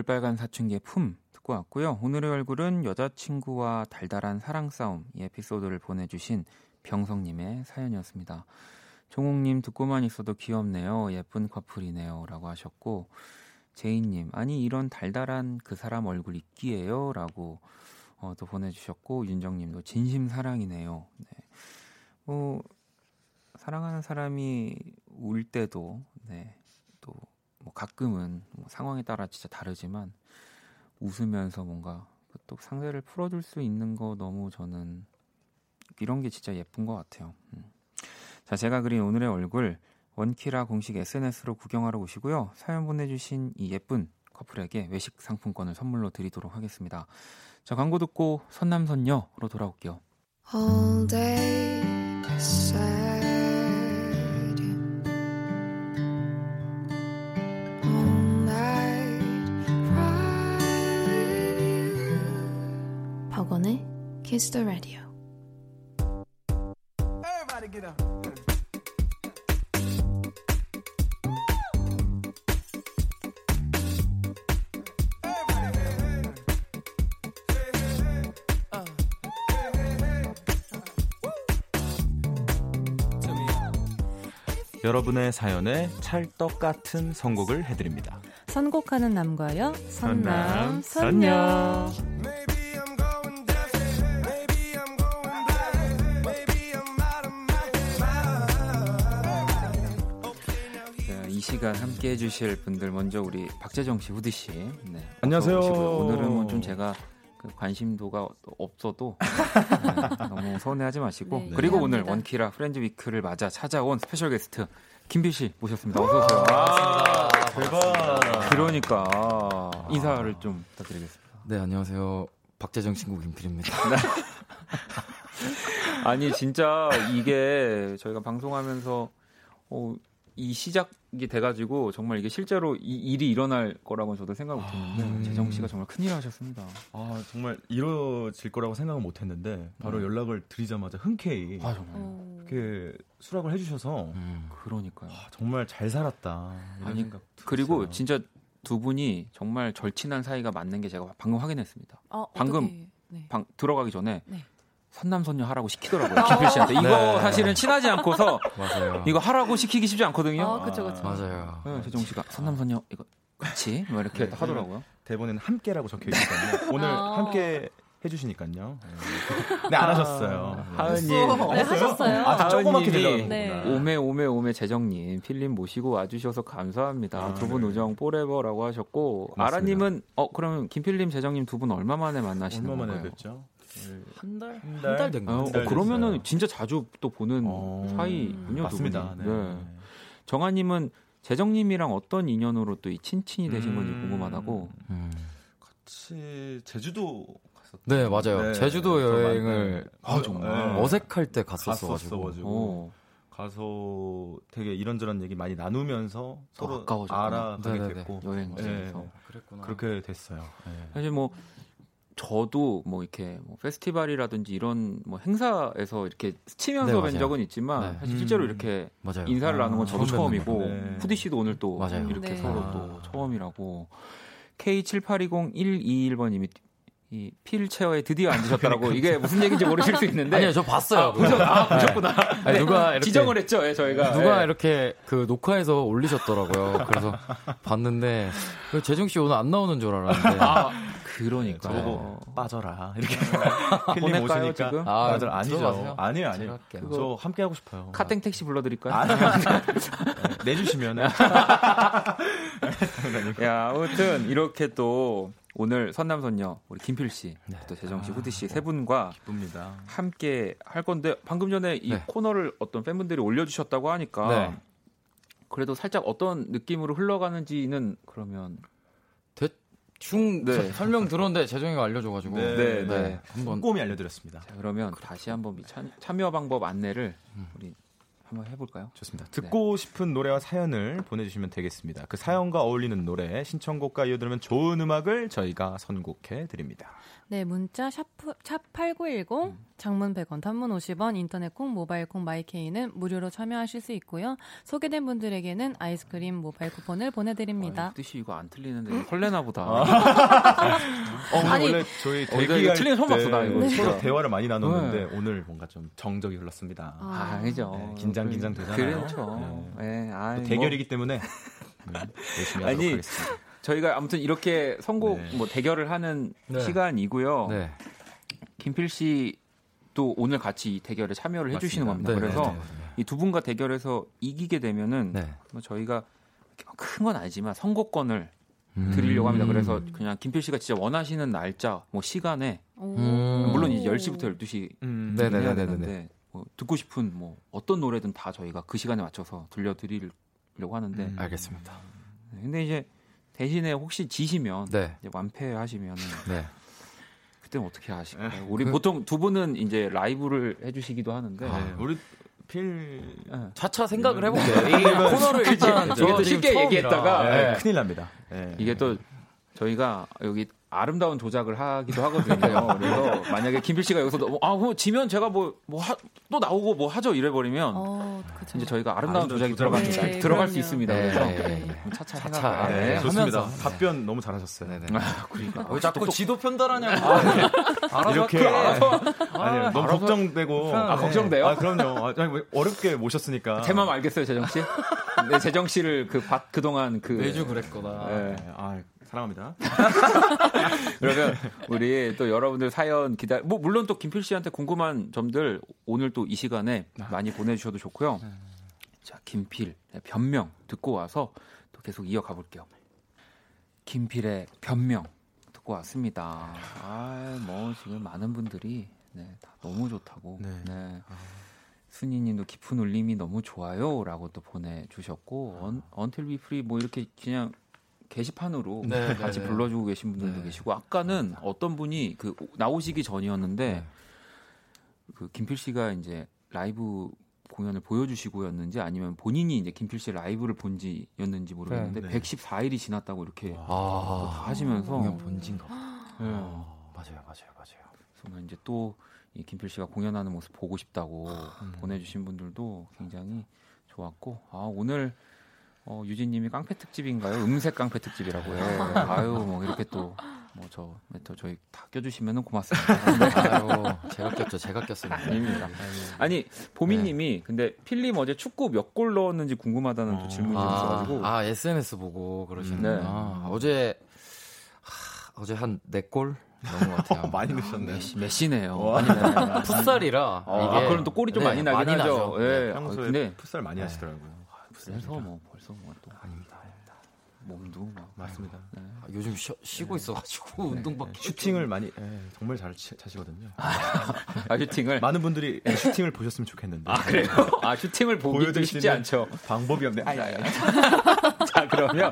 볼빨간 사춘기의 품 듣고 왔고요. 오늘의 얼굴은 여자친구와 달달한 사랑 싸움 이 에피소드를 보내주신 병성님의 사연이었습니다. 종옥님 듣고만 있어도 귀엽네요. 예쁜 커플이네요. 라고 하셨고 제이님 아니 이런 달달한 그 사람 얼굴 있기에요. 라고 어, 또 보내주셨고 윤정님도 진심 사랑이네요. 네. 뭐 사랑하는 사람이 울 때도 네, 가끔은 뭐 상황에 따라 진짜 다르지만 웃으면서 뭔가 또 상대를 풀어줄 수 있는 거 너무 저는 이런 게 진짜 예쁜 것 같아요. 음. 자, 제가 그린 오늘의 얼굴 원키라 공식 SNS로 구경하러 오시고요. 사연 보내주신 이 예쁜 커플에게 외식 상품권을 선물로 드리도록 하겠습니다. 자, 광고 듣고 선남선녀로 돌아올게요. Kiss the Radio. Everybody get up. 여러분의 사연에 찰떡 같은 선곡을 해드립니다. 선곡하는 남과여 선남 선남, 선녀. 시간 함께 해주실 분들 먼저 우리 박재정 씨, 후디 씨. 네, 안녕하세요. 오늘은 뭐 좀 제가 그 관심도가 없어도 네, 너무 서운해하지 마시고 네, 그리고 오늘 이해합니다. 원키라 Friends Week를 맞아 찾아온 스페셜 게스트 김필 씨 모셨습니다. 어서 오세요. 아, 대박. 그러니까 인사를 좀 부탁드리겠습니다. 네, 안녕하세요. 박재정 친구 김필입니다. 아니 진짜 이게 저희가 방송하면서 어, 이 시작이 돼가지고 정말 이게 실제로 이 일이 일어날 거라고 저도 생각 못했는데 음. 재정 씨가 정말 큰일 하셨습니다. 아, 정말 이루어질 거라고 생각은 못 했는데, 바로 음. 연락을 드리자마자 흔쾌히 아 정말 어. 이렇게 수락을 해주셔서, 음. 그러니까요. 아, 정말 잘 살았다. 아니, 그리고 들었어요. 진짜 두 분이 정말 절친한 사이가 맞는 게 제가 방금 확인했습니다. 어, 방금 네. 방 들어가기 전에 네. 선남선녀 하라고 시키더라고요. 김필 씨한테 이거 네. 사실은 친하지 않고서 맞아요. 이거 하라고 시키기 쉽지 않거든요. 어, 그쵸, 그쵸. 맞아요. 네, 재정 씨가 선남선녀 이거 같이 뭐 이렇게 네. 하더라고요. 대본에는 함께라고 적혀 있거든요. 오늘 아. 함께 해주시니까요. 네, 네, 안 하셨어요. 네. 하은님, 네, 하셨어요. 아, 조그맣게 들려가는 네. 오메 오메 오메 재정님 필님 모시고 와주셔서 감사합니다. 아, 두분 네. 우정 forever라고 하셨고 고맙습니다. 아라님은 어 그러면 김필님 재정님 두 분 얼마 만에 만나시는 얼마 만에 건가요? 뵙죠? 네. 한 달? 한한 달? 달된 어, 거 그러면은. 진짜 자주 또 보는 어, 사이군요. 맞습니다. 두 네. 네. 정아님은 재정님이랑 어떤 인연으로 또 이 친친이 되신 건지 음. 궁금하다고. 음. 같이 제주도 갔었. 네, 맞아요. 네, 제주도 여행을 만- 아, 정말? 네. 어색할 때 갔었어가지고. 갔었어가지고 어. 가서 되게 이런저런 얘기 많이 나누면서 서로. 알아가게. 됐고 여행지에서. 네. 그랬구나. 그렇게 됐어요. 네. 사실 뭐 저도 뭐 이렇게 뭐 페스티벌이라든지 이런 뭐 행사에서 이렇게 스치면서 네, 뵌. 적은 있지만 네. 사실 실제로 음. 이렇게 맞아요. 인사를 나누는 건 저도 아, 처음 처음이고 거. 네. 푸디 씨도 오늘 또 맞아요. 이렇게 네. 서로 아. 또 처음이라고 K7820-121번님이 이 필체어에 드디어 앉으셨다라고 이게 무슨 얘기인지 모르실 수 있는데 아니요, 저 봤어요. 보셨, 아, 보셨구나. 아니, 누가 이렇게 지정을 했죠, 예, 저희가. 누가 예. 이렇게 그 녹화해서 올리셨더라고요. 그래서 봤는데 그 재정 씨 오늘 안 나오는 줄 알았는데. 아, 그러니까. 저보고 빠져라 이렇게 보낼까요, 오시니까 지금? 아, 빠져 아니죠. 들어가세요. 아니에요, 제가 아니에요. 저 함께 하고 싶어요. 카땡 택시 불러드릴까요? 아, 내주시면은 야, 아무튼 이렇게 또 오늘 선남선녀 우리 김필 씨, 네. 또 재정 씨, 후디 씨세 분과 기쁩니다. 함께 할 건데 방금 전에 이 네. 코너를 어떤 팬분들이 올려주셨다고 하니까 네. 그래도 살짝 어떤 느낌으로 흘러가는지는 그러면 대충 네. 서- 설명 들었는데 재정이가 알려줘가지고. 네, 네, 네. 네. 한번 꼼꼼히 알려드렸습니다. 자, 그러면 다시 한번 이 참, 참여 방법 안내를 음. 우리 한번 해볼까요? 좋습니다. 듣고 싶은 노래와 사연을 보내주시면 되겠습니다. 그 사연과 어울리는 노래, 신청곡과 이어들으면 좋은 음악을 저희가 선곡해 드립니다. 네, 문자 샵8910 장문 100원, 단문 50원, 인터넷 콩, 모바일 콩, 마이케이는 무료로 참여하실 수 있고요. 소개된 분들에게는 아이스크림 모바일 쿠폰을 보내 드립니다. 아, 뜻이 이거 안 틀리는데 설레나 보다. 어, 오늘 아니, 원래 저희 어, 대기할 틀린 때 봤어, 나 이거 서로 진짜. 대화를 많이 나눴는데 오늘 뭔가 좀 정적이 흘렀습니다. 아, 아니죠. 네, 긴장 긴장 되잖아요. 그렇죠. 네. 예, 아이, 또뭐 대결이기 때문에 네, 열심히 하도록 아니, 하겠습니다. 저희가 아무튼 이렇게 선곡 네. 뭐 대결을 하는 네. 시간이고요. 네. 김필 씨도 오늘 같이 이 대결에 참여를 해주시는 맞습니다. 겁니다. 네, 그래서 네, 네, 이두 분과 대결해서 이기게 되면은 네. 뭐 저희가 큰 건 아니지만 선곡권을 음. 드리려고 합니다. 그래서 그냥 김필 씨가 진짜 원하시는 날짜, 뭐 시간에 오. 음. 물론 이제 10시부터 12시 음, 네, 네, 해야 네, 네, 되는데 뭐 듣고 싶은 뭐 어떤 노래든 다 저희가 그 시간에 맞춰서 들려드리려고 하는데 음. 알겠습니다. 근데 이제 대신에 혹시 지시면 네. 이제 완패하시면 네. 그때는 어떻게 하실까요? 우리 보통 두 분은 이제 라이브를 해주시기도 하는데 네, 우리 필 예. 차차 생각을 해볼게요. 이 코너를 일단 이게 저또 지금 쉽게 처음이라. 얘기했다가 네. 네, 큰일 납니다. 네. 이게 또 저희가 여기 아름다운 조작을 하기도 하거든요. 그래서 만약에 김필 씨가 여기서 너무 아, 뭐 지면 제가 뭐 뭐 또 나오고 뭐 하죠 이래 버리면 어, 그쵸. 이제 저희가 아름다운 아름다운 조작이 들어갈, 네, 들어갈 그럼요. 수 있습니다. 네, 그래서 네, 네. 차차 차차. 네, 네, 좋습니다. 하면서. 답변 너무 잘하셨어요. 네네. 아, 그러니까. 왜 자꾸 지도 편달하냐고. 알아서 이렇게 할게. 아니 너무 알아서- 걱정되고 아, 걱정돼요? 아 그럼요. 아, 아니, 뭐 어렵게 모셨으니까. 제 마음 알겠어요, 재정 씨. 네, 재정 씨를 그 바- 그동안 그 매주 그랬구나. 네. 네, 아 사랑합니다. 그러면 우리 또 여러분들 사연 기다. 뭐 물론 또 김필 씨한테 궁금한 점들 오늘 또 이 시간에 많이 보내주셔도 좋고요. 자, 김필 네, 변명 듣고 와서 또 계속 이어가 볼게요. 김필의 변명 듣고 왔습니다. 아, 뭐 지금 많은 분들이 네, 다 너무 좋다고. 네. 네. 순이님도 깊은 울림이 너무 좋아요라고 또 보내주셨고 언, 언틸 비프리 뭐 이렇게 그냥 게시판으로 네, 같이 네, 네. 불러주고 계신 분들도 네. 계시고 아까는 어떤 분이 그 나오시기 전이었는데 네. 그 김필 씨가 이제 라이브 공연을 보여주시고였는지 아니면 본인이 이제 김필 씨 라이브를 본지였는지 모르겠는데 네, 네. 114일이 지났다고 이렇게 아, 하시면서 공연 본진가. 네. 맞아요, 맞아요, 맞아요. 정말 이제 또 이 김필 씨가 공연하는 모습 보고 싶다고 보내주신 분들도 굉장히 좋았고 아 오늘 어, 유진님이 깡패 특집인가요? 음색 깡패 특집이라고 해요. 아유 뭐 이렇게 또 뭐저 멘토 저희 다 껴주시면 고맙습니다. 아유, 제가 꼈죠, 제가 꼈습니다. 아닙니다. 아니 보미님이 근데 필립 어제 축구 몇 골 넣었는지 궁금하다는 또 질문이 좀 아, 있어가지고 아, SNS 보고. 네. 아, 어제 하, 어제 한 네 골 넣은 것 같아요. 많이 넣으셨네. 메시, 메시네요. 와. 아니, 풋살이라 어, 이게 아, 그럼 또 골이 좀 네, 많이 나긴 하죠. 나죠. 예. 네. 평소에 아, 근데 풋살 많이 하시더라고요. 그래서 뭐 벌써 뭐또 아닙니다. 몸도 막 맞습니다. 네. 아, 요즘 쉬, 쉬고 있어가지고 운동밖에 슈팅을 많이 예, 정말 잘 치, 차시거든요. 아 슈팅을 많은 분들이 예, 슈팅을 보셨으면 좋겠는데. 아 그래요? 아 슈팅을 보기도 쉽지 않죠. 방법이 없네. 아야. 자 그러면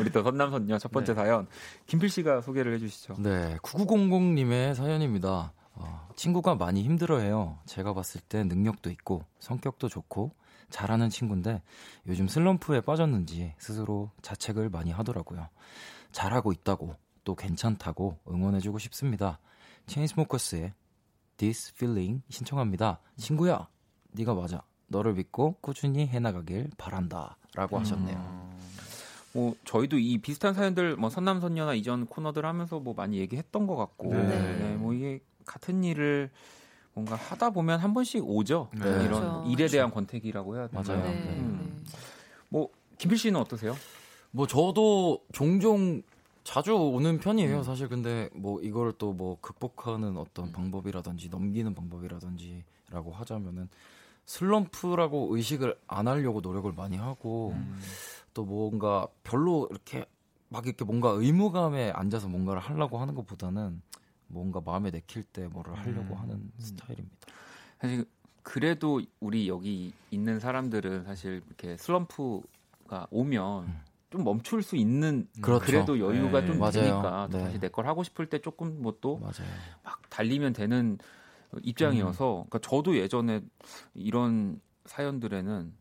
우리 또 선남선녀 첫 번째 사연 김필 씨가 소개를 해주시죠. 네, 9900님의 사연입니다. 어, 친구가 많이 힘들어해요. 제가 봤을 때 능력도 있고 성격도 좋고 잘하는 친구인데 요즘 슬럼프에 빠졌는지 스스로 자책을 많이 하더라고요. 잘하고 있다고 또 괜찮다고 응원해주고 싶습니다. 체인스모커스의 This Feeling 신청합니다. 친구야, 네가 맞아. 너를 믿고 꾸준히 해나가길 바란다라고 하셨네요. 뭐 저희도 이 비슷한 사연들 뭐 선남선녀나 이전 코너들 하면서 뭐 많이 얘기했던 것 같고 네. 네, 뭐 이게 같은 일을 뭔가 하다 보면 한 번씩 오죠. 네. 이런 그렇죠. 일에 대한 권태기라고 해야 되나요? 맞아요. 네. 네. 음. 뭐 김필 씨는 어떠세요? 뭐 저도 종종 자주 오는 음. 편이에요. 사실 근데 뭐 이걸 또뭐 극복하는 어떤 방법이라든지 넘기는 방법이라든지라고 하자면은 슬럼프라고 의식을 안 하려고 노력을 많이 하고 음. 또 뭔가 별로 이렇게 막 이렇게 뭔가 의무감에 앉아서 뭔가를 하려고 하는 것보다는 뭔가 마음에 내킬 때 뭐를 하려고 음. 하는 스타일입니다. 사실 그래도 우리 여기 있는 사람들은 사실 이렇게 슬럼프가 오면 좀 멈출 수 있는 그렇죠. 래도 여유가 네. 좀 맞아요. 되니까 또 네. 다시 내 걸 하고 싶을 때 조금 뭐 또 막. 달리면 되는 입장이어서 음. 그러니까 저도 예전에 이런 사연들에는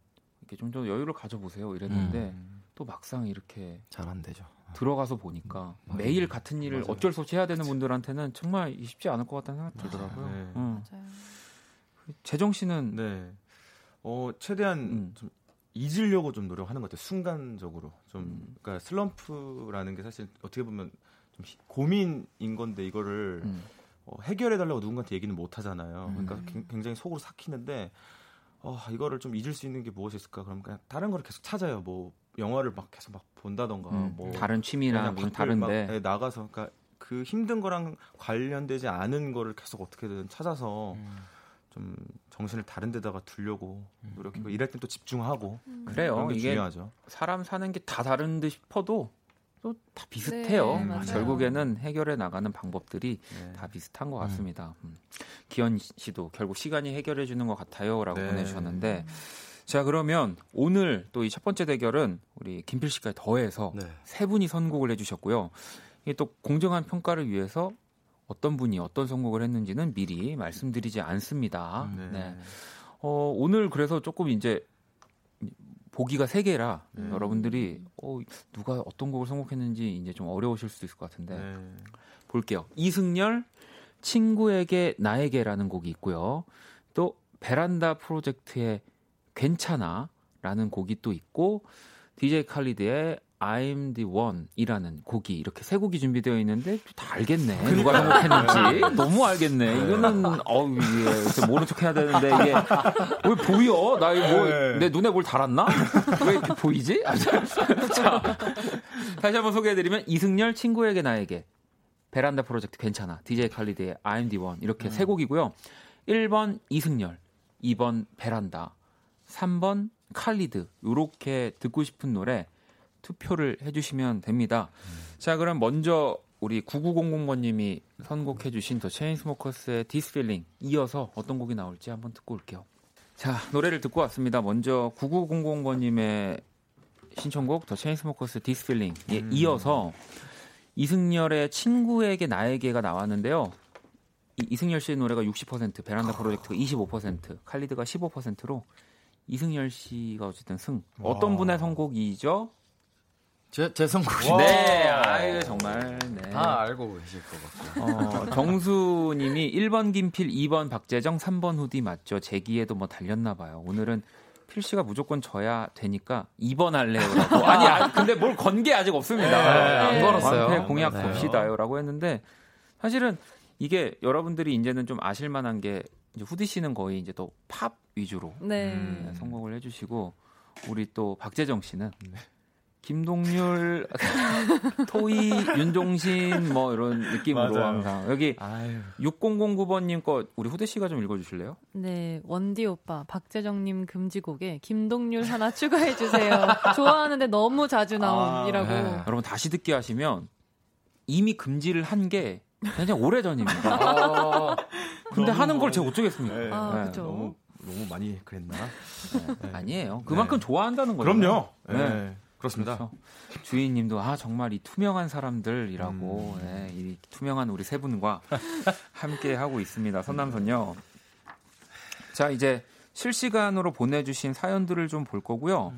이렇게 좀 더 여유를 가져보세요 이랬는데 음. 또 막상 이렇게 잘 안 되죠. 들어가서 보니까 맞아요. 매일 같은 일을 맞아요. 어쩔 수 없이 해야 되는 분들한테는 정말 쉽지 않을 것 같다는 생각이 들더라고요. 네. 응. 맞아요. 재정 씨는 네. 어 최대한 음. 좀 잊으려고 좀 노력하는 것 같아요. 순간적으로 좀 음. 그러니까 슬럼프라는 게 사실 어떻게 보면 좀 히- 고민인 건데 이거를 음. 어, 해결해 달라고 누군가한테 얘기는 못 하잖아요. 음. 그러니까 굉- 굉장히 속으로 삭히는데 어, 이거를 좀 잊을 수 있는 게 무엇이 있을까? 그럼 그냥 다른 거를 계속 찾아요. 뭐 영화를 막 계속 막 본다던가 음, 뭐 다른 취미나 다른데 예, 나가서 그러니까 그 힘든 거랑 관련되지 않은 거를 계속 어떻게든 찾아서 음. 좀 정신을 다른 데다가 두려고 노력하고 일할 땐 또 집중하고 그래요. 그런 게 이게 중요하죠. 사람 사는 게 다 다른 듯 싶어도 또 다 비슷해요. 네. 결국에는 해결해 나가는 방법들이 네. 다 비슷한 것 같습니다. 음. 기현 씨도 결국 시간이 해결해 주는 것 같아요라고 네. 보내주셨는데 자 그러면 오늘 또 이 첫 번째 대결은 우리 김필 씨까지 더해서 네. 세 분이 선곡을 해주셨고요. 이게 또 공정한 평가를 위해서 어떤 분이 어떤 선곡을 했는지는 미리 말씀드리지 않습니다. 네. 네. 어, 오늘 그래서 조금 이제 보기가 세 개라 네. 여러분들이 어, 누가 어떤 곡을 선곡했는지 이제 좀 어려우실 수도 있을 것 같은데 네. 볼게요. 이승열 친구에게 나에게라는 곡이 있고요. 또 베란다 프로젝트의 괜찮아 라는 곡이 또 있고 DJ 칼리드의 I'm the One이라는 곡이 이렇게 세 곡이 준비되어 있는데 다 알겠네. 누가 선곡했는지 너무 알겠네. 이거는 어우 이게 모른 척 해야 되는데 이게 왜 보여? 나 이거 뭐 내 눈에 뭘 달았나? 왜 이렇게 보이지? 아, 자, 자, 다시 한번 소개해드리면 이승열 친구에게 나에게 베란다 프로젝트 괜찮아. DJ 칼리드의 I'm the One 이렇게 세 곡이고요. 1번 이승열, 2번 베란다, 3번 칼리드 이렇게 듣고 싶은 노래 투표를 해주시면 됩니다. 자 그럼 먼저 우리 9900번님이 선곡해주신 더 체인스모커스의 Feeling 이어서 어떤 곡이 나올지 한번 듣고 올게요. 자 노래를 듣고 왔습니다. 먼저 9900번님의 신청곡 더 체인스모커스 This Feeling에 이어서 이승열의 친구에게 나에게가 나왔는데요. 이, 이승열 씨의 노래가 60%, 베란다 프로젝트가 25%, 칼리드가 15%로 이승열 씨가 어쨌든 승. 어떤 와. 분의 선곡이죠? 제, 제 선곡이 네, 아유 정말. 네. 다 알고 계실 것 같고. 어, 정수님이 1번 김필, 2번 박재정, 3번 후디 맞죠? 제기에도 뭐 달렸나 봐요. 오늘은 필 씨가 무조건 져야 되니까 2번 할래요라고. 아니, 아니, 근데 뭘 건 게 아직 없습니다. 네, 안 네, 걸었어요. 완패 공약 네. 봅시다요라고 했는데 사실은 이게 여러분들이 이제는 좀 아실 만한 게 이제 후디 씨는 거의 이제 또 팝 위주로 네. 네, 선곡을 해주시고 우리 또 박재정 씨는 김동률, 토이, 윤종신 뭐 이런 느낌으로 맞아요. 항상 여기 아유. 6009번님 거 우리 후대 씨가 좀 읽어주실래요? 네, 원디 오빠, 박재정님 금지곡에 김동률 하나 추가해 주세요. 좋아하는데 너무 자주 나옴이라고. 네. 여러분 다시 듣기 하시면 이미 금지를 한 게 굉장히 오래 전입니다. 아, 근데 하는 걸 제가 어쩌겠습니까? 네. 아, 네. 그죠. 너무 너무 많이 그랬나? 네. 아니에요. 그만큼 좋아한다는 거예요. 그럼요. 네. 네. 그렇습니다. 그렇죠. 주인님도 아 정말 이 투명한 사람들이라고 음. 네, 이 투명한 우리 세 분과 함께 하고 있습니다. 선남선요. 자 이제 실시간으로 보내주신 사연들을 좀 볼 거고요.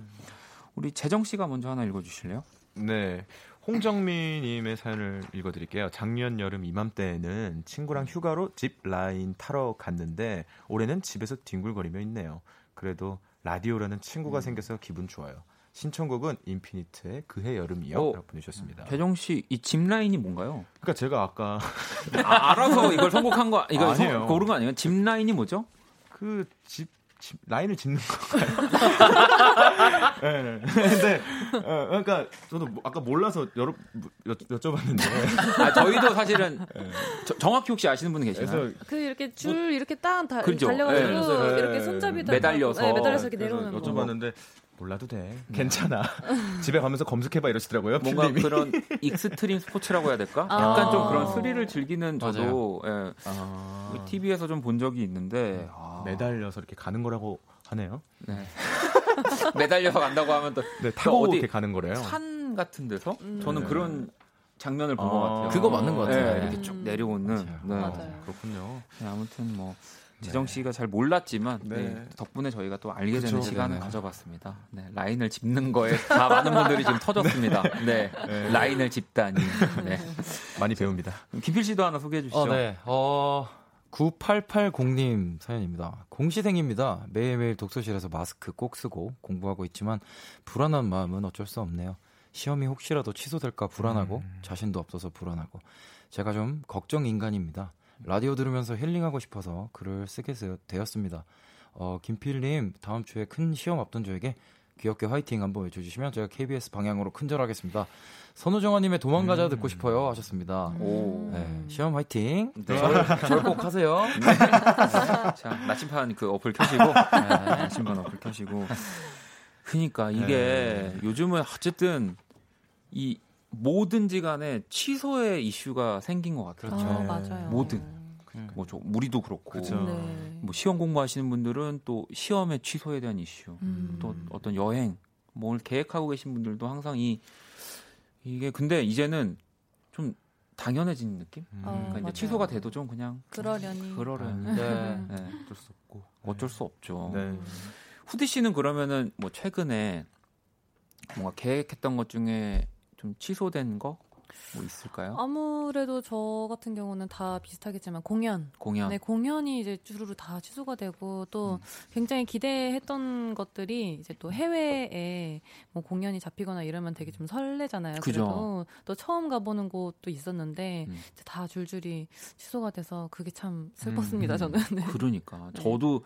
우리 재정 씨가 먼저 하나 읽어주실래요? 네. 홍정민님의 사연을 읽어드릴게요. 작년 여름 이맘때에는 친구랑 휴가로 집 라인 타러 갔는데 올해는 집에서 뒹굴거리며 있네요. 그래도 라디오라는 친구가 생겨서 기분 좋아요. 신청곡은 인피니트의 그해 여름이요. 어. 보내주셨습니다. 재정 씨 이 집 라인이 뭔가요? 그러니까 제가 아까 아, 알아서 이걸 선곡한 거 이거 선- 아니에요. 고른 거 아니에요? 집 라인이 뭐죠? 그 집 집 라인을 짓는 건가요? 네. 근데 어, 그러니까 저도 뭐- 아까 몰라서 여러 여, 여쭤봤는데 아 저희도 사실은 저- 정확히 혹시 아시는 분 계시나요? 그래서 그 이렇게 줄 이렇게 딱 다, 그죠. 달려가지고 네. 이렇게 손잡이 다 매달려서. 네, 매달려서 이렇게 내려오는 거. 여쭤봤는데 몰라도 돼. 괜찮아. 집에 가면서 검색해봐 이러시더라고요. 뭔가 필님이. 그런 익스트림 스포츠라고 해야 될까? 아. 약간 좀 그런 스릴을 즐기는 저도 예, 아, TV에서 좀 본 적이 있는데 아, 매달려서 이렇게 가는 거라고 하네요. 네. 매달려서 간다고 하면 또 네, 타고 어디 이렇게 가는 거래요. 산 같은 데서 음. 저는 네. 그런 장면을 본것 아, 같아요. 그거 맞는 것 같아요. 네, 이렇게 쭉 내려오는. 맞아요. 네. 맞아요. 그렇군요. 네, 아무튼 뭐 재정 씨가 잘 몰랐지만 네. 네, 덕분에 저희가 또 알게 되는 그쵸. 시간을 네네. 가져봤습니다. 네, 라인을 짚는 거에 다 많은 분들이 지금 터졌습니다. 네, 네. 라인을 짚다니. 네. 많이 배웁니다. 김필 씨도 하나 소개해 주시죠. 어, 네. 어, 9880님 사연입니다. 공시생입니다. 매일매일 독서실에서 마스크 꼭 쓰고 공부하고 있지만 불안한 마음은 어쩔 수 없네요. 시험이 혹시라도 취소될까 불안하고 자신도 없어서 불안하고 제가 좀 걱정 인간입니다. 라디오 들으면서 힐링하고 싶어서 글을 쓰게 되- 되었습니다. 어, 김필님 다음 주에 큰 시험 앞둔 저에게 귀엽게 화이팅 한번 외쳐주시면 제가 KBS 방향으로 큰절하겠습니다. 선우정아님의 도망가자 듣고 싶어요 하셨습니다. 오. 네, 시험 화이팅. 네. 절꼭 하세요. 자, 나침판 그 어플 켜시고, 네, 나침판 어플 켜시고. 그니까 이게 요즘은 어쨌든 이 뭐든지 간에 취소의 이슈가 생긴 것 같아요. 아, 네. 맞아요. 뭐든. 뭐 저, 우리도 그렇고. 네. 뭐 시험 공부하시는 분들은 또 시험의 취소에 대한 이슈. 음. 또 어떤 여행, 뭘 계획하고 계신 분들도 항상 이 이게 근데 이제는 좀 당연해진 느낌? 음. 어, 그러니까 이제 맞아요. 취소가 돼도 좀 그냥 그러려니. 그러려니. 네. 네. 어쩔 수 없고. 어쩔 수 없죠. 네. 후디 씨는 그러면은 뭐 최근에 뭔가 계획했던 것 중에 좀 취소된 거 뭐 있을까요? 아무래도 저 같은 경우는 다 비슷하겠지만 공연. 공연. 네, 공연이 이제 주르르 다 취소가 되고 또 음. 굉장히 기대했던 것들이 이제 또 해외에 뭐 공연이 잡히거나 이러면 되게 좀 설레잖아요. 그죠. 그래도 또 처음 가보는 곳도 있었는데 음. 이제 다 줄줄이 취소가 돼서 그게 참 슬펐습니다. 음. 저는. 네. 그러니까 네. 저도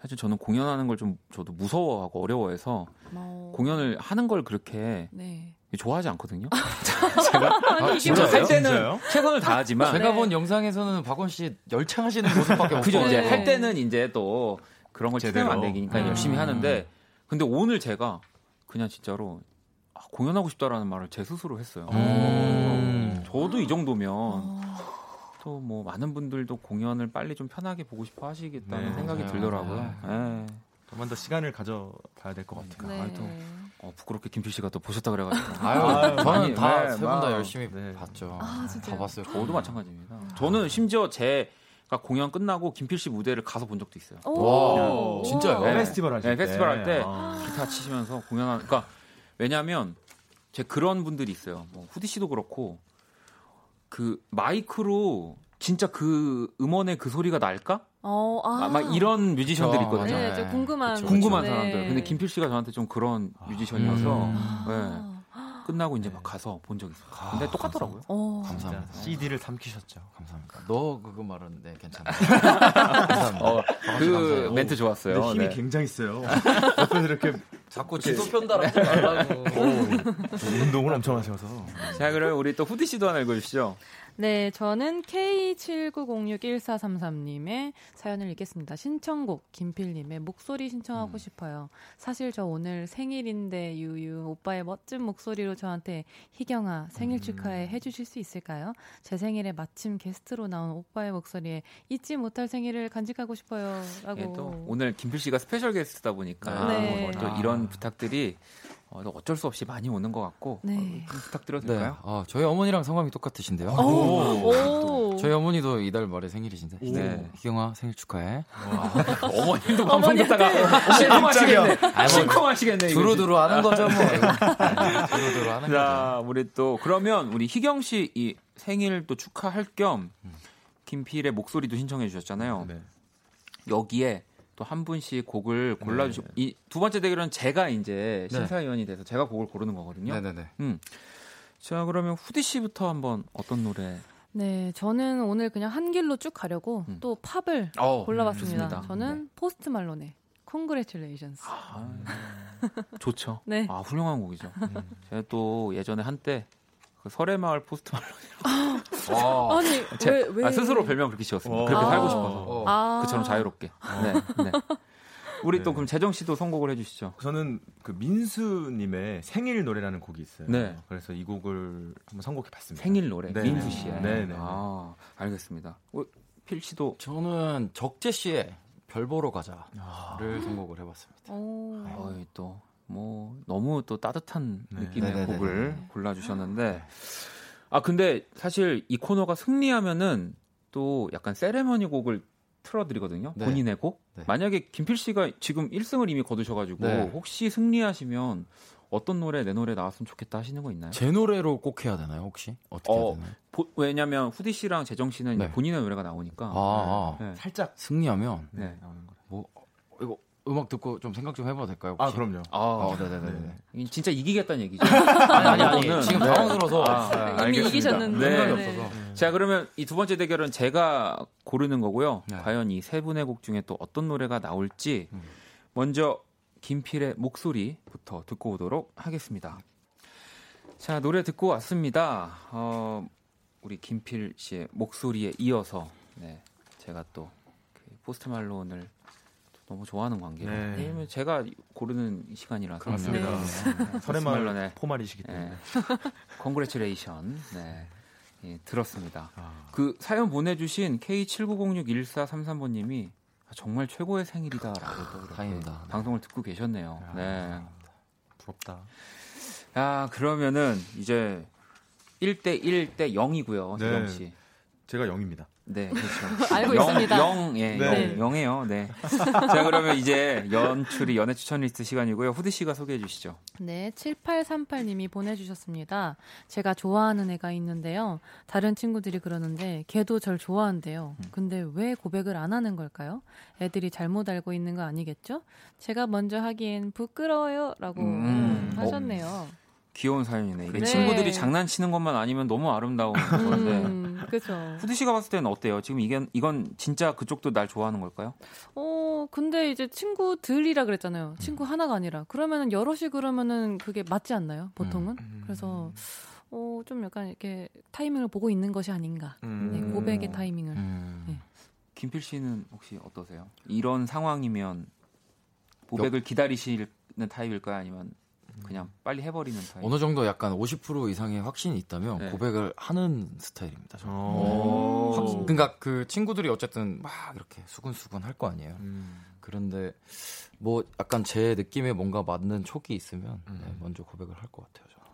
사실 저는 공연하는 걸 좀 저도 무서워하고 어려워해서 뭐, 공연을 하는 걸 그렇게 네. 좋아하지 않거든요. 제가 아, 이게 진짜요? 할 때는 진짜요? 최선을 다하지만 제가 네. 본 영상에서는 박원 씨 열창하시는 모습밖에 못 그죠. 이제 네. 할 때는 이제 또 그런 걸 제대로. 안 되니까 음. 열심히 하는데 근데 오늘 제가 그냥 진짜로 아, 공연하고 싶다라는 말을 제 스스로 했어요. 음. 저도 이 정도면 어, 또뭐 많은 분들도 공연을 빨리 좀 편하게 보고 싶어 하시겠다는 네, 생각이 맞아요. 들더라고요. 예. 조금만 더 시간을 가져봐야 될 것 같아요. 네. 아이고. 어, 부끄럽게 김필 씨가 또 보셨다 그래가지고. 아유, 아유, 저는 다 네, 세분 막, 다 열심히 네. 봤죠. 아? 다 봤어요. 저도 마찬가지입니다. 저는 심지어 제가 공연 끝나고 김필 씨 무대를 가서 본 적도 있어요. 오. 와, 진짜요? 네. 페스티벌 하실 네, 때. 페스티벌 할때 아. 기타 치시면서 공연하는 그러니까 왜냐하면 제 그런 분들이 있어요. 뭐 후디 씨도 그렇고 그 마이크로 진짜 그 음원의 그 소리가 날까? 어, 아, 아, 막 이런 뮤지션들이 그쵸, 있거든요. 네. 저 궁금한. 그쵸, 궁금한 네. 사람들. 근데 김필 씨가 저한테 좀 그런 뮤지션이어서 음. 아. 끝나고 이제 막 가서 본적 있어요. 근데 똑같더라고요. 어. 진짜 감사합니다. CD를 삼키셨죠. 감사합니다. 너 그거 말은 네 괜찮아. 감사합니다. 어, 그 감사해요. 멘트 좋았어요. 근데 힘이 네. 굉장히 세요. 옆에서 이렇게 자꾸 지도 편달하지 말라고. 운동을 엄청 하셔서. 자, 그러면 우리 또 후디 씨도 하나 읽어주시죠. 네, 저는 K79061433님의 사연을 읽겠습니다. 신청곡 김필님의 목소리 신청하고 싶어요. 사실 저 오늘 생일인데 유유 오빠의 멋진 목소리로 저한테 희경아 생일 축하해 해주실 수 있을까요? 제 생일에 마침 게스트로 나온 오빠의 목소리에 잊지 못할 생일을 간직하고 싶어요.라고. 예, 또 오늘 김필 씨가 스페셜 게스트다 보니까 네. 어, 또 아. 이런 부탁들이 어, 또 어쩔 수 없이 많이 오는 것 같고 네. 어, 좀 부탁드려도 네. 될까요? 아, 저희 어머니랑 성함이 똑같으신데요. 오. 오. 저희 어머니도 이달 말에 생일이신데. 네. 희경아 생일 축하해. 어머님도 방송 듣다가 식겁하시겠네. 뭐 식겁하시겠네. 이거 두루두루 하는 거죠, 뭐. 두루두루 하는 거죠. 자, 우리 또 그러면 우리 희경 씨 이 생일 또 축하할 겸 음. 김필의 목소리도 신청해 주셨잖아요. 네. 여기에 또 한 분씩 곡을 골라 주시고 이두 번째 대결은 제가 이제 네. 심사위원이 돼서 제가 곡을 고르는 거거든요. 네네네. 음. 자, 그러면 후디 씨부터 한번 어떤 노래? 네, 저는 오늘 그냥 한 길로 쭉 가려고 음. 또 팝을 어, 골라봤습니다. 좋습니다. 저는 포스트 말론의 Congratulations. 아, 좋죠. 네. 아, 훌륭한 곡이죠. 제가 또 예전에 한때 그 설해마을 포스트 말론 와. 아니 제- 왜 왜? 아, 스스로 별명 그렇게 지었습니다. 어. 그렇게 아. 살고 싶어서. 어. 아. 그처럼 자유롭게. 네. 네. 우리 또 네. 그럼 재정 씨도 선곡을 해주시죠. 저는 그 민수님의 생일 노래라는 곡이 있어요. 네. 그래서 이 곡을 한번 선곡해봤습니다. 생일 노래 네. 민수 씨의. 네, 네. 아 알겠습니다. 어, 필 씨도 저는 적재 씨의 별 보러 가자를 선곡을 해봤습니다. 오. 어이 또 뭐 너무 또 따뜻한 네. 느낌의 네네네. 곡을 골라주셨는데 아 근데 사실 이 코너가 승리하면은 또 약간 세레머니 곡을 틀어드리거든요. 네. 본인의 곡. 네. 만약에 김필 씨가 지금 1승을 이미 거두셔가지고 네. 혹시 승리하시면 어떤 노래 내 노래 나왔으면 좋겠다 하시는 거 있나요? 제 노래로 꼭 해야 되나요 혹시? 어떻게 어, 해야 되나요? 보- 왜냐면 후디 씨랑 재정 씨는 네. 본인의 노래가 나오니까. 아, 아. 네. 살짝 승리하면 네. 나오는 거. 뭐 음악 듣고 좀 생각 좀 해봐도 될까요? 아 혹시? 그럼요. 아, 어, 네네네. 이게 진짜 이기겠다는 얘기죠. 아니 아니 아니 지금 네. 당황스러워서 아, 이미 알겠습니다. 이기셨는데. 네. 네. 없어서. 자 그러면 이 두 번째 대결은 제가 고르는 거고요. 네. 과연 이 세 분의 곡 중에 또 어떤 노래가 나올지 음. 먼저 김필의 목소리부터 듣고 오도록 하겠습니다. 자 노래 듣고 왔습니다. 어, 우리 김필 씨의 목소리에 이어서 네, 제가 또 그 포스트 말론을 또 너무 좋아하는 관계로 네. 왜냐면 제가 고르는 시간이라서 그렇습니다. 네. 설의 포스트 말 말론의 포말이시기 때문에. 네. congratulation. 네. 예, 들었습니다. 아. 그 사연 보내주신 K79061433번님이 정말 최고의 생일이다라고 또 이렇게 다행입니다. 네. 방송을 듣고 계셨네요. 아. 네. 부럽다. 아 그러면은 이제 1대 1대 0이고요, 네. 씨. 제가 0입니다. 네, 그렇죠. 알고 영, 있습니다. 영, 예, 네. 영, 영해요. 네. 자, 그러면 이제 연출이 연애 추천 리스트 시간이고요. 후드 씨가 소개해 주시죠. 네, 7838님이 보내주셨습니다. 제가 좋아하는 애가 있는데요. 다른 친구들이 그러는데 걔도 절 좋아한대요. 근데 왜 고백을 안 하는 걸까요? 애들이 잘못 알고 있는 거 아니겠죠? 제가 먼저 하기엔 부끄러워요. 라고 음. 음, 하셨네요. 귀여운 사연이네. 이게 네. 친구들이 장난치는 것만 아니면 너무 아름다운 건데. 음, 그죠. 후드 씨가 봤을 때는 어때요? 지금 이게 이건 진짜 그쪽도 날 좋아하는 걸까요? 어, 근데 이제 친구들이라 그랬잖아요. 친구 하나가 아니라. 그러면은 여럿이 그러면은 그게 맞지 않나요? 보통은? 그래서 어, 좀 약간 이렇게 타이밍을 보고 있는 것이 아닌가. 음. 네, 고백의 타이밍을. 음. 네. 김필 씨는 혹시 어떠세요? 이런 상황이면 고백을 기다리시는 타입일까요? 아니면 그냥 빨리 해버리는 타입? 어느 정도 약간 50% 이상의 확신이 있다면 네. 고백을 하는 스타일입니다. 저는. 어. 오. 확- 그러니까 그 친구들이 어쨌든 막 이렇게 수근수근 할 거 아니에요. 음. 그런데 뭐 약간 제 느낌에 뭔가 맞는 촉이 있으면 음. 네, 먼저 고백을 할 것 같아요. 저는.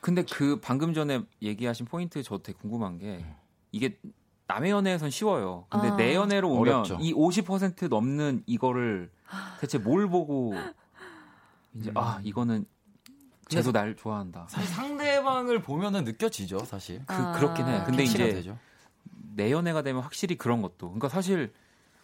근데 그 방금 전에 얘기하신 포인트 저 되게 궁금한 게 이게 남의 연애에선 쉬워요. 근데 아. 내 연애로 오면 어렵죠. 이 50% 넘는 이거를 대체 뭘 보고 이제 아 이거는 쟤도 날 좋아한다. 사실 상대방을 보면은 느껴지죠, 사실. 그 아. 그렇긴 해. 근데 이제 되죠. 내 연애가 되면 확실히 그런 것도. 그러니까 사실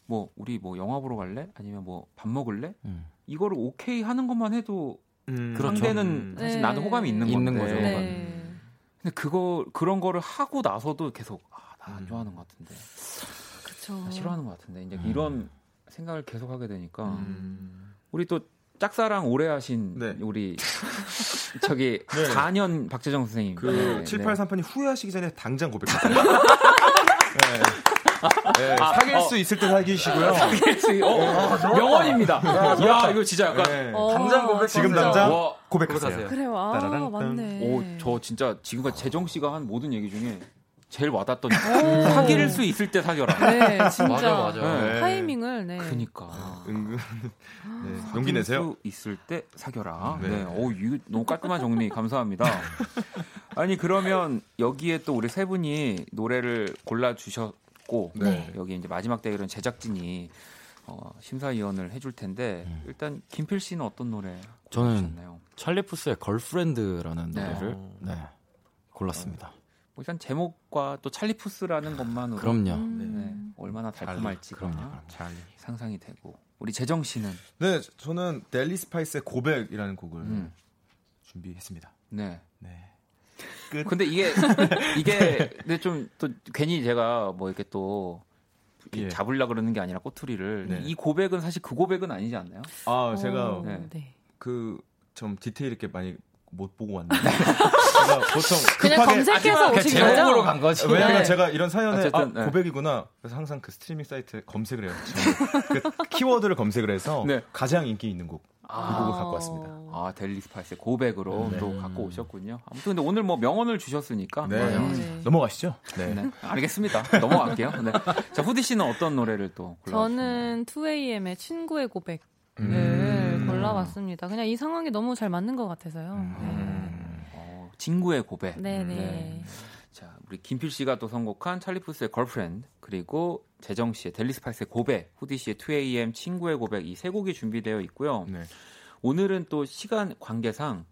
뭐 우리 뭐 영화 보러 갈래? 아니면 뭐 밥 먹을래? 음. 이거를 오케이 하는 것만 해도 음. 그렇죠. 상대는 네. 사실 나도 호감이 있는 있는 건데. 거죠. 네. 근데 그거 그런 거를 하고 나서도 계속 아, 나안 음. 좋아하는 것 같은데. 그쵸. 나 싫어하는 것 같은데. 이제 음. 이런 생각을 계속 하게 되니까 음. 우리 또 짝사랑 오래 하신 네. 우리 저기 네. 4년 박재정 선생님. 그 네, 7838이 후회하시기 전에 당장 고백했어요. 네. 네, 사귈 어. 수 있을 때 사귀시고요. 네. 어, 명언입니다. 야, 이거 진짜 약간 네. 어, 당장 고백 지금. 당장 와, 고백하세요. 그래요. 아, 따라란 맞네. 오, 저 진짜 지금까지 재정 씨가 한 모든 얘기 중에 제일 와닿던 사귈 수 있을 때 사겨라. 네, 진짜. 맞아, 맞아. 네. 타이밍을, 네. 그니까. 은근 네, 용기 내세요. 수 있을 때 사겨라. 네. 네. 오, 이거 너무 깔끔한 정리 감사합니다. 아니 그러면 여기에 또 우리 세 분이 노래를 골라 주셨고 네. 여기 이제 마지막 대결은 제작진이 어, 심사위원을 해줄 텐데 음. 일단 김필 씨는 어떤 노래 저는- 골라주셨나요? 찰리 푸스의 걸프렌드라는 네. 노래를 어. 네, 골랐습니다. 뭐 일단 제목과 또 찰리푸스라는 것만으로 그럼요. 음. 네, 얼마나 달콤할지가 그럼요, 그럼요. 찰리. 상상이 되고 우리 재정 씨는 네, 저는 델리 스파이스의 고백이라는 곡을 음, 준비했습니다. 네. 네. 근데 이게 이게 근데 좀 또 괜히 제가 뭐 이렇게 또 예. 잡으려 그러는 게 아니라 꼬투리를 네. 이 고백은 사실 그 고백은 아니지 않나요? 아, 제가 어, 네. 네. 그좀 디테일 있게 많이 못 보고 왔는데 제가 보통 그냥 급하게 검색해서 그 오신 제목으로 거죠? 간 거지. 왜냐면 네. 제가 이런 사연에 어쨌든, 아, 네. 고백이구나. 그래서 항상 그 스트리밍 사이트에 검색을 해요. 그 키워드를 검색을 해서 네. 가장 인기 있는 곡. 아. 그 곡을 갖고 왔습니다. 아 델리 스파이스의 고백으로 네. 또 갖고 오셨군요. 아무튼 근데 오늘 뭐 명언을 주셨으니까 네. 음, 네. 넘어가시죠. 네. 네, 알겠습니다. 넘어갈게요. 네. 자 후디 씨는 어떤 노래를 또 골라주셨나요? 저는 2AM의 친구의 고백을 음. 골라봤습니다. 그냥 이 상황이 너무 잘 맞는 것 같아서요. 어, 친구의 고백. 네, 네. 네. 네. 자 우리 김필 씨가 또 선곡한 찰리 푸스의 걸프렌드 그리고 재정 씨의 델리 스파이스의 고백, 후디 씨의 2AM 친구의 고백 이 세 곡이 준비되어 있고요. 네. 오늘은 또 시간 관계상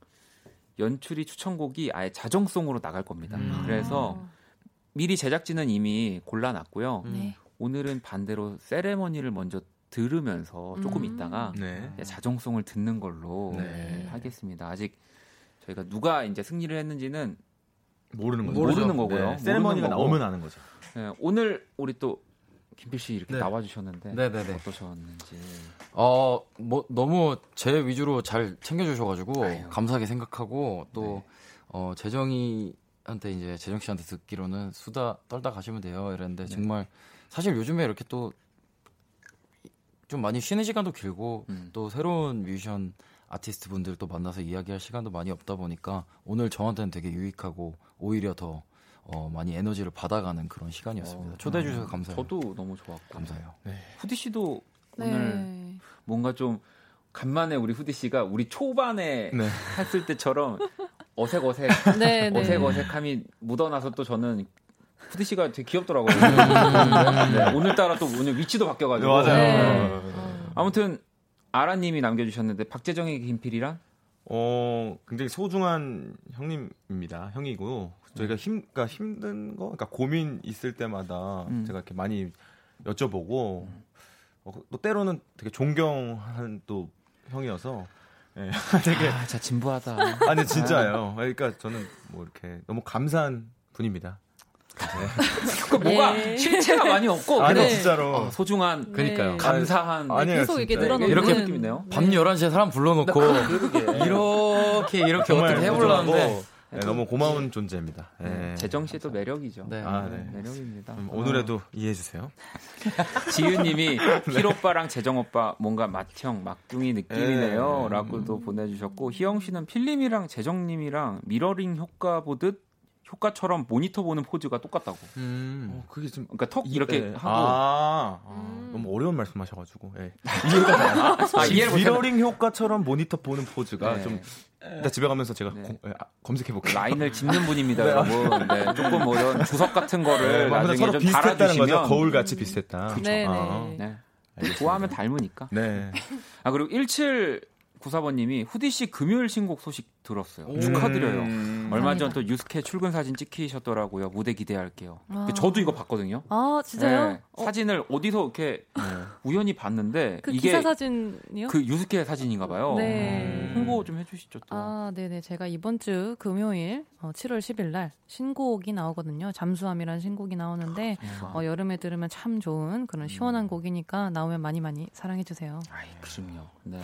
연출이 추천곡이 아예 자정송으로 나갈 겁니다. 음. 그래서 미리 제작진은 이미 골라놨고요. 음. 네. 오늘은 반대로 세레머니를 먼저 들으면서 조금 음. 있다가 네. 네, 자정송을 듣는 걸로 네. 네, 하겠습니다. 아직 저희가 누가 이제 승리를 했는지는 모르는 거죠. 모르는 거고요. 네, 세레머니가. 나오면 아는 거죠. 네, 오늘 우리 또 김필 씨 이렇게 네. 나와 주셨는데 네네네. 어떠셨는지 어, 뭐 너무 제 위주로 잘 챙겨 주셔 가지고 아유. 감사하게 생각하고 또 네. 어, 재정이 한테 이제 재정 씨한테 듣기로는 수다 떨다 가시면 돼요. 이랬는데 네. 정말 사실 요즘에 이렇게 또 좀 많이 쉬는 시간도 길고 음. 또 새로운 뮤지션 아티스트 분들 또 만나서 이야기할 시간도 많이 없다 보니까 오늘 저한테는 되게 유익하고 오히려 더 어, 많이 에너지를 받아가는 그런 시간이었습니다. 어, 초대해 주셔서 감사해요. 저도 너무 좋았고 감사해요. 후디 씨도 네. 오늘 뭔가 좀 간만에 우리 후디 씨가 우리 초반에 네. 했을 때처럼 어색어색 네, 네. 어색어색함이 묻어나서 또 저는 후디 씨가 되게 귀엽더라고요. 네, 오늘따라 또 오늘 위치도 바뀌어가지고 맞아요. 네. 아무튼 아라님이 남겨주셨는데 박재정의 김필이란 어, 굉장히 소중한 형님입니다. 형이고 저희가 힘, 그러니까 힘든 거, 그러니까 고민 있을 때마다 음. 제가 이렇게 많이 여쭤보고 어, 또 때로는 되게 존경하는 또 형이어서 예, 되게 아, 진짜 진부하다. 아니 진짜예요. 그러니까 저는 뭐 이렇게 너무 감사한 분입니다. 그 뭐가 예. 실체가 많이 없고 아니 그냥 진짜로 어, 소중한 그러니까요. 감사한 아니, 계속 이게. 늘어놓는 이렇게 느낌이네요. 밤 11시에 사람 불러놓고 이렇게 이렇게 정말 어떻게 해보려는데 네, 너무 고마운 존재입니다. 예. 재정 씨도 매력이죠. 네. 아, 네. 매력입니다. 음, 오늘에도 이해해 주세요. 지윤님이 필 오빠랑 재정 오빠 뭔가 맏형 막둥이 느낌이네요. 네. 라고도 보내주셨고 희영 씨는 필님이랑 재정님이랑 미러링 효과 보듯 효과처럼 모니터 보는 포즈가 똑같다고. 음. 어, 그게 좀 그러니까 턱 이렇게 네. 하고 아, 아, 음. 너무 어려운 말씀하셔가지고 예. 이해가 아, 이해를 못했나? 미러링 효과처럼 모니터 보는 포즈가 네. 좀 일단 집에 가면서 제가 네. 고- 예, 아, 검색해 볼게요. 라인을 짚는 분입니다, 여러분. 네, 조금 뭐 이런 주석 같은 거를 네, 나중에 서로 좀 비슷했다는 달아주시면 거죠. 거울 같이 비슷했다. 네, 아, 네. 네. 알겠습니다. 좋아하면 닮으니까. 네. 아 그리고 1794번님이 후디 씨 금요일 신곡 소식 들었어요. 축하드려요. 음. 얼마 전 또 유스케 출근 사진 찍히셨더라고요. 무대 기대할게요. 아. 저도 이거 봤거든요. 아 진짜요? 네, 어, 사진을 어디서 이렇게 우연히 봤는데 그 이게 기사 사진이요? 그 유스케 사진인가 봐요. 네. 홍보 좀 해주시죠 또. 아, 네네. 제가 이번 주 금요일 어, 7월 10일 날 신곡이 나오거든요. 잠수함이라는 신곡이 나오는데 어, 여름에 들으면 참 좋은 그런 시원한 곡이니까 나오면 많이 많이 사랑해 주세요. 아이, 그럼요. 네.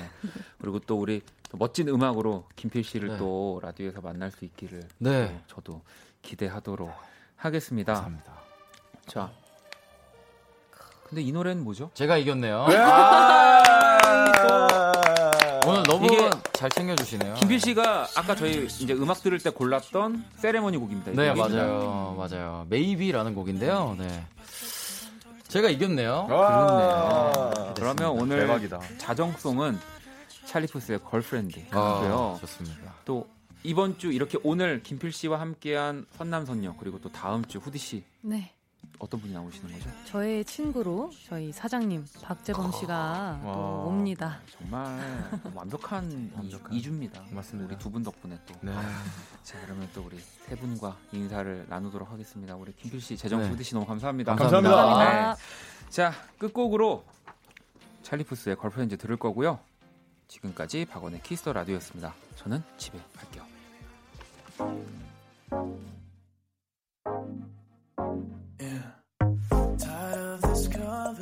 그리고 또 우리 또 멋진 음악으로 김필 씨를 네. 또 라디오에서 만날 수 있기를 네. 또 저도 기대하도록 하겠습니다. 감사합니다. 자. 근데 이 노래는 뭐죠? 제가 이겼네요. 오늘 너무 잘 챙겨주시네요. 김필 씨가 아까 저희 이제 음악 들을 때 골랐던 세레머니 곡입니다. 이 네. 맞아요. 맞아요. Maybe라는 곡인데요. 네. 제가 이겼네요. 그렇네요. 그러면 오늘 대박이다. 자정송은 찰리푸스의 걸프렌드고요. 아, 좋습니다. 또 이번 주 이렇게 오늘 김필 씨와 함께한 선남선녀 그리고 또 다음 주 후디 씨 네. 어떤 분이 나오시는 거죠? 저의 친구로 저희 사장님 박재범 씨가 또 와. 옵니다. 정말 완벽한, 완벽한. 이, 주입니다 맞습니다. 우리 두 분 덕분에 또. 네. 자 그러면 또 우리 세 분과 인사를 나누도록 하겠습니다. 우리 김필 씨, 재정 네. 후디 씨 너무 감사합니다. 감사합니다. 감사합니다. 네. 자 끝곡으로 찰리푸스의 걸프렌즈 들을 거고요. 지금까지 박원의 키스 더 라디오였습니다. 저는 집에 갈게요.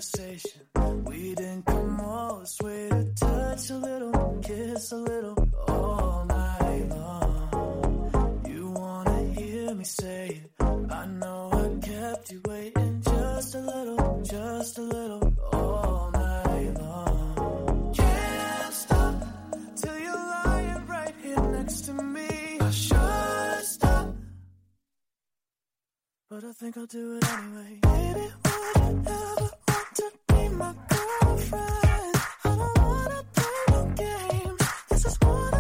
Conversation. We didn't come all this way to touch a little, kiss a little, all night long. You wanna hear me say it? I know I kept you waiting just a little, just a little, all night long. Can't stop till you're lying right here next to me. I should stop. But I think I'll do it anyway. Baby, would you ever wanna play no games. This is what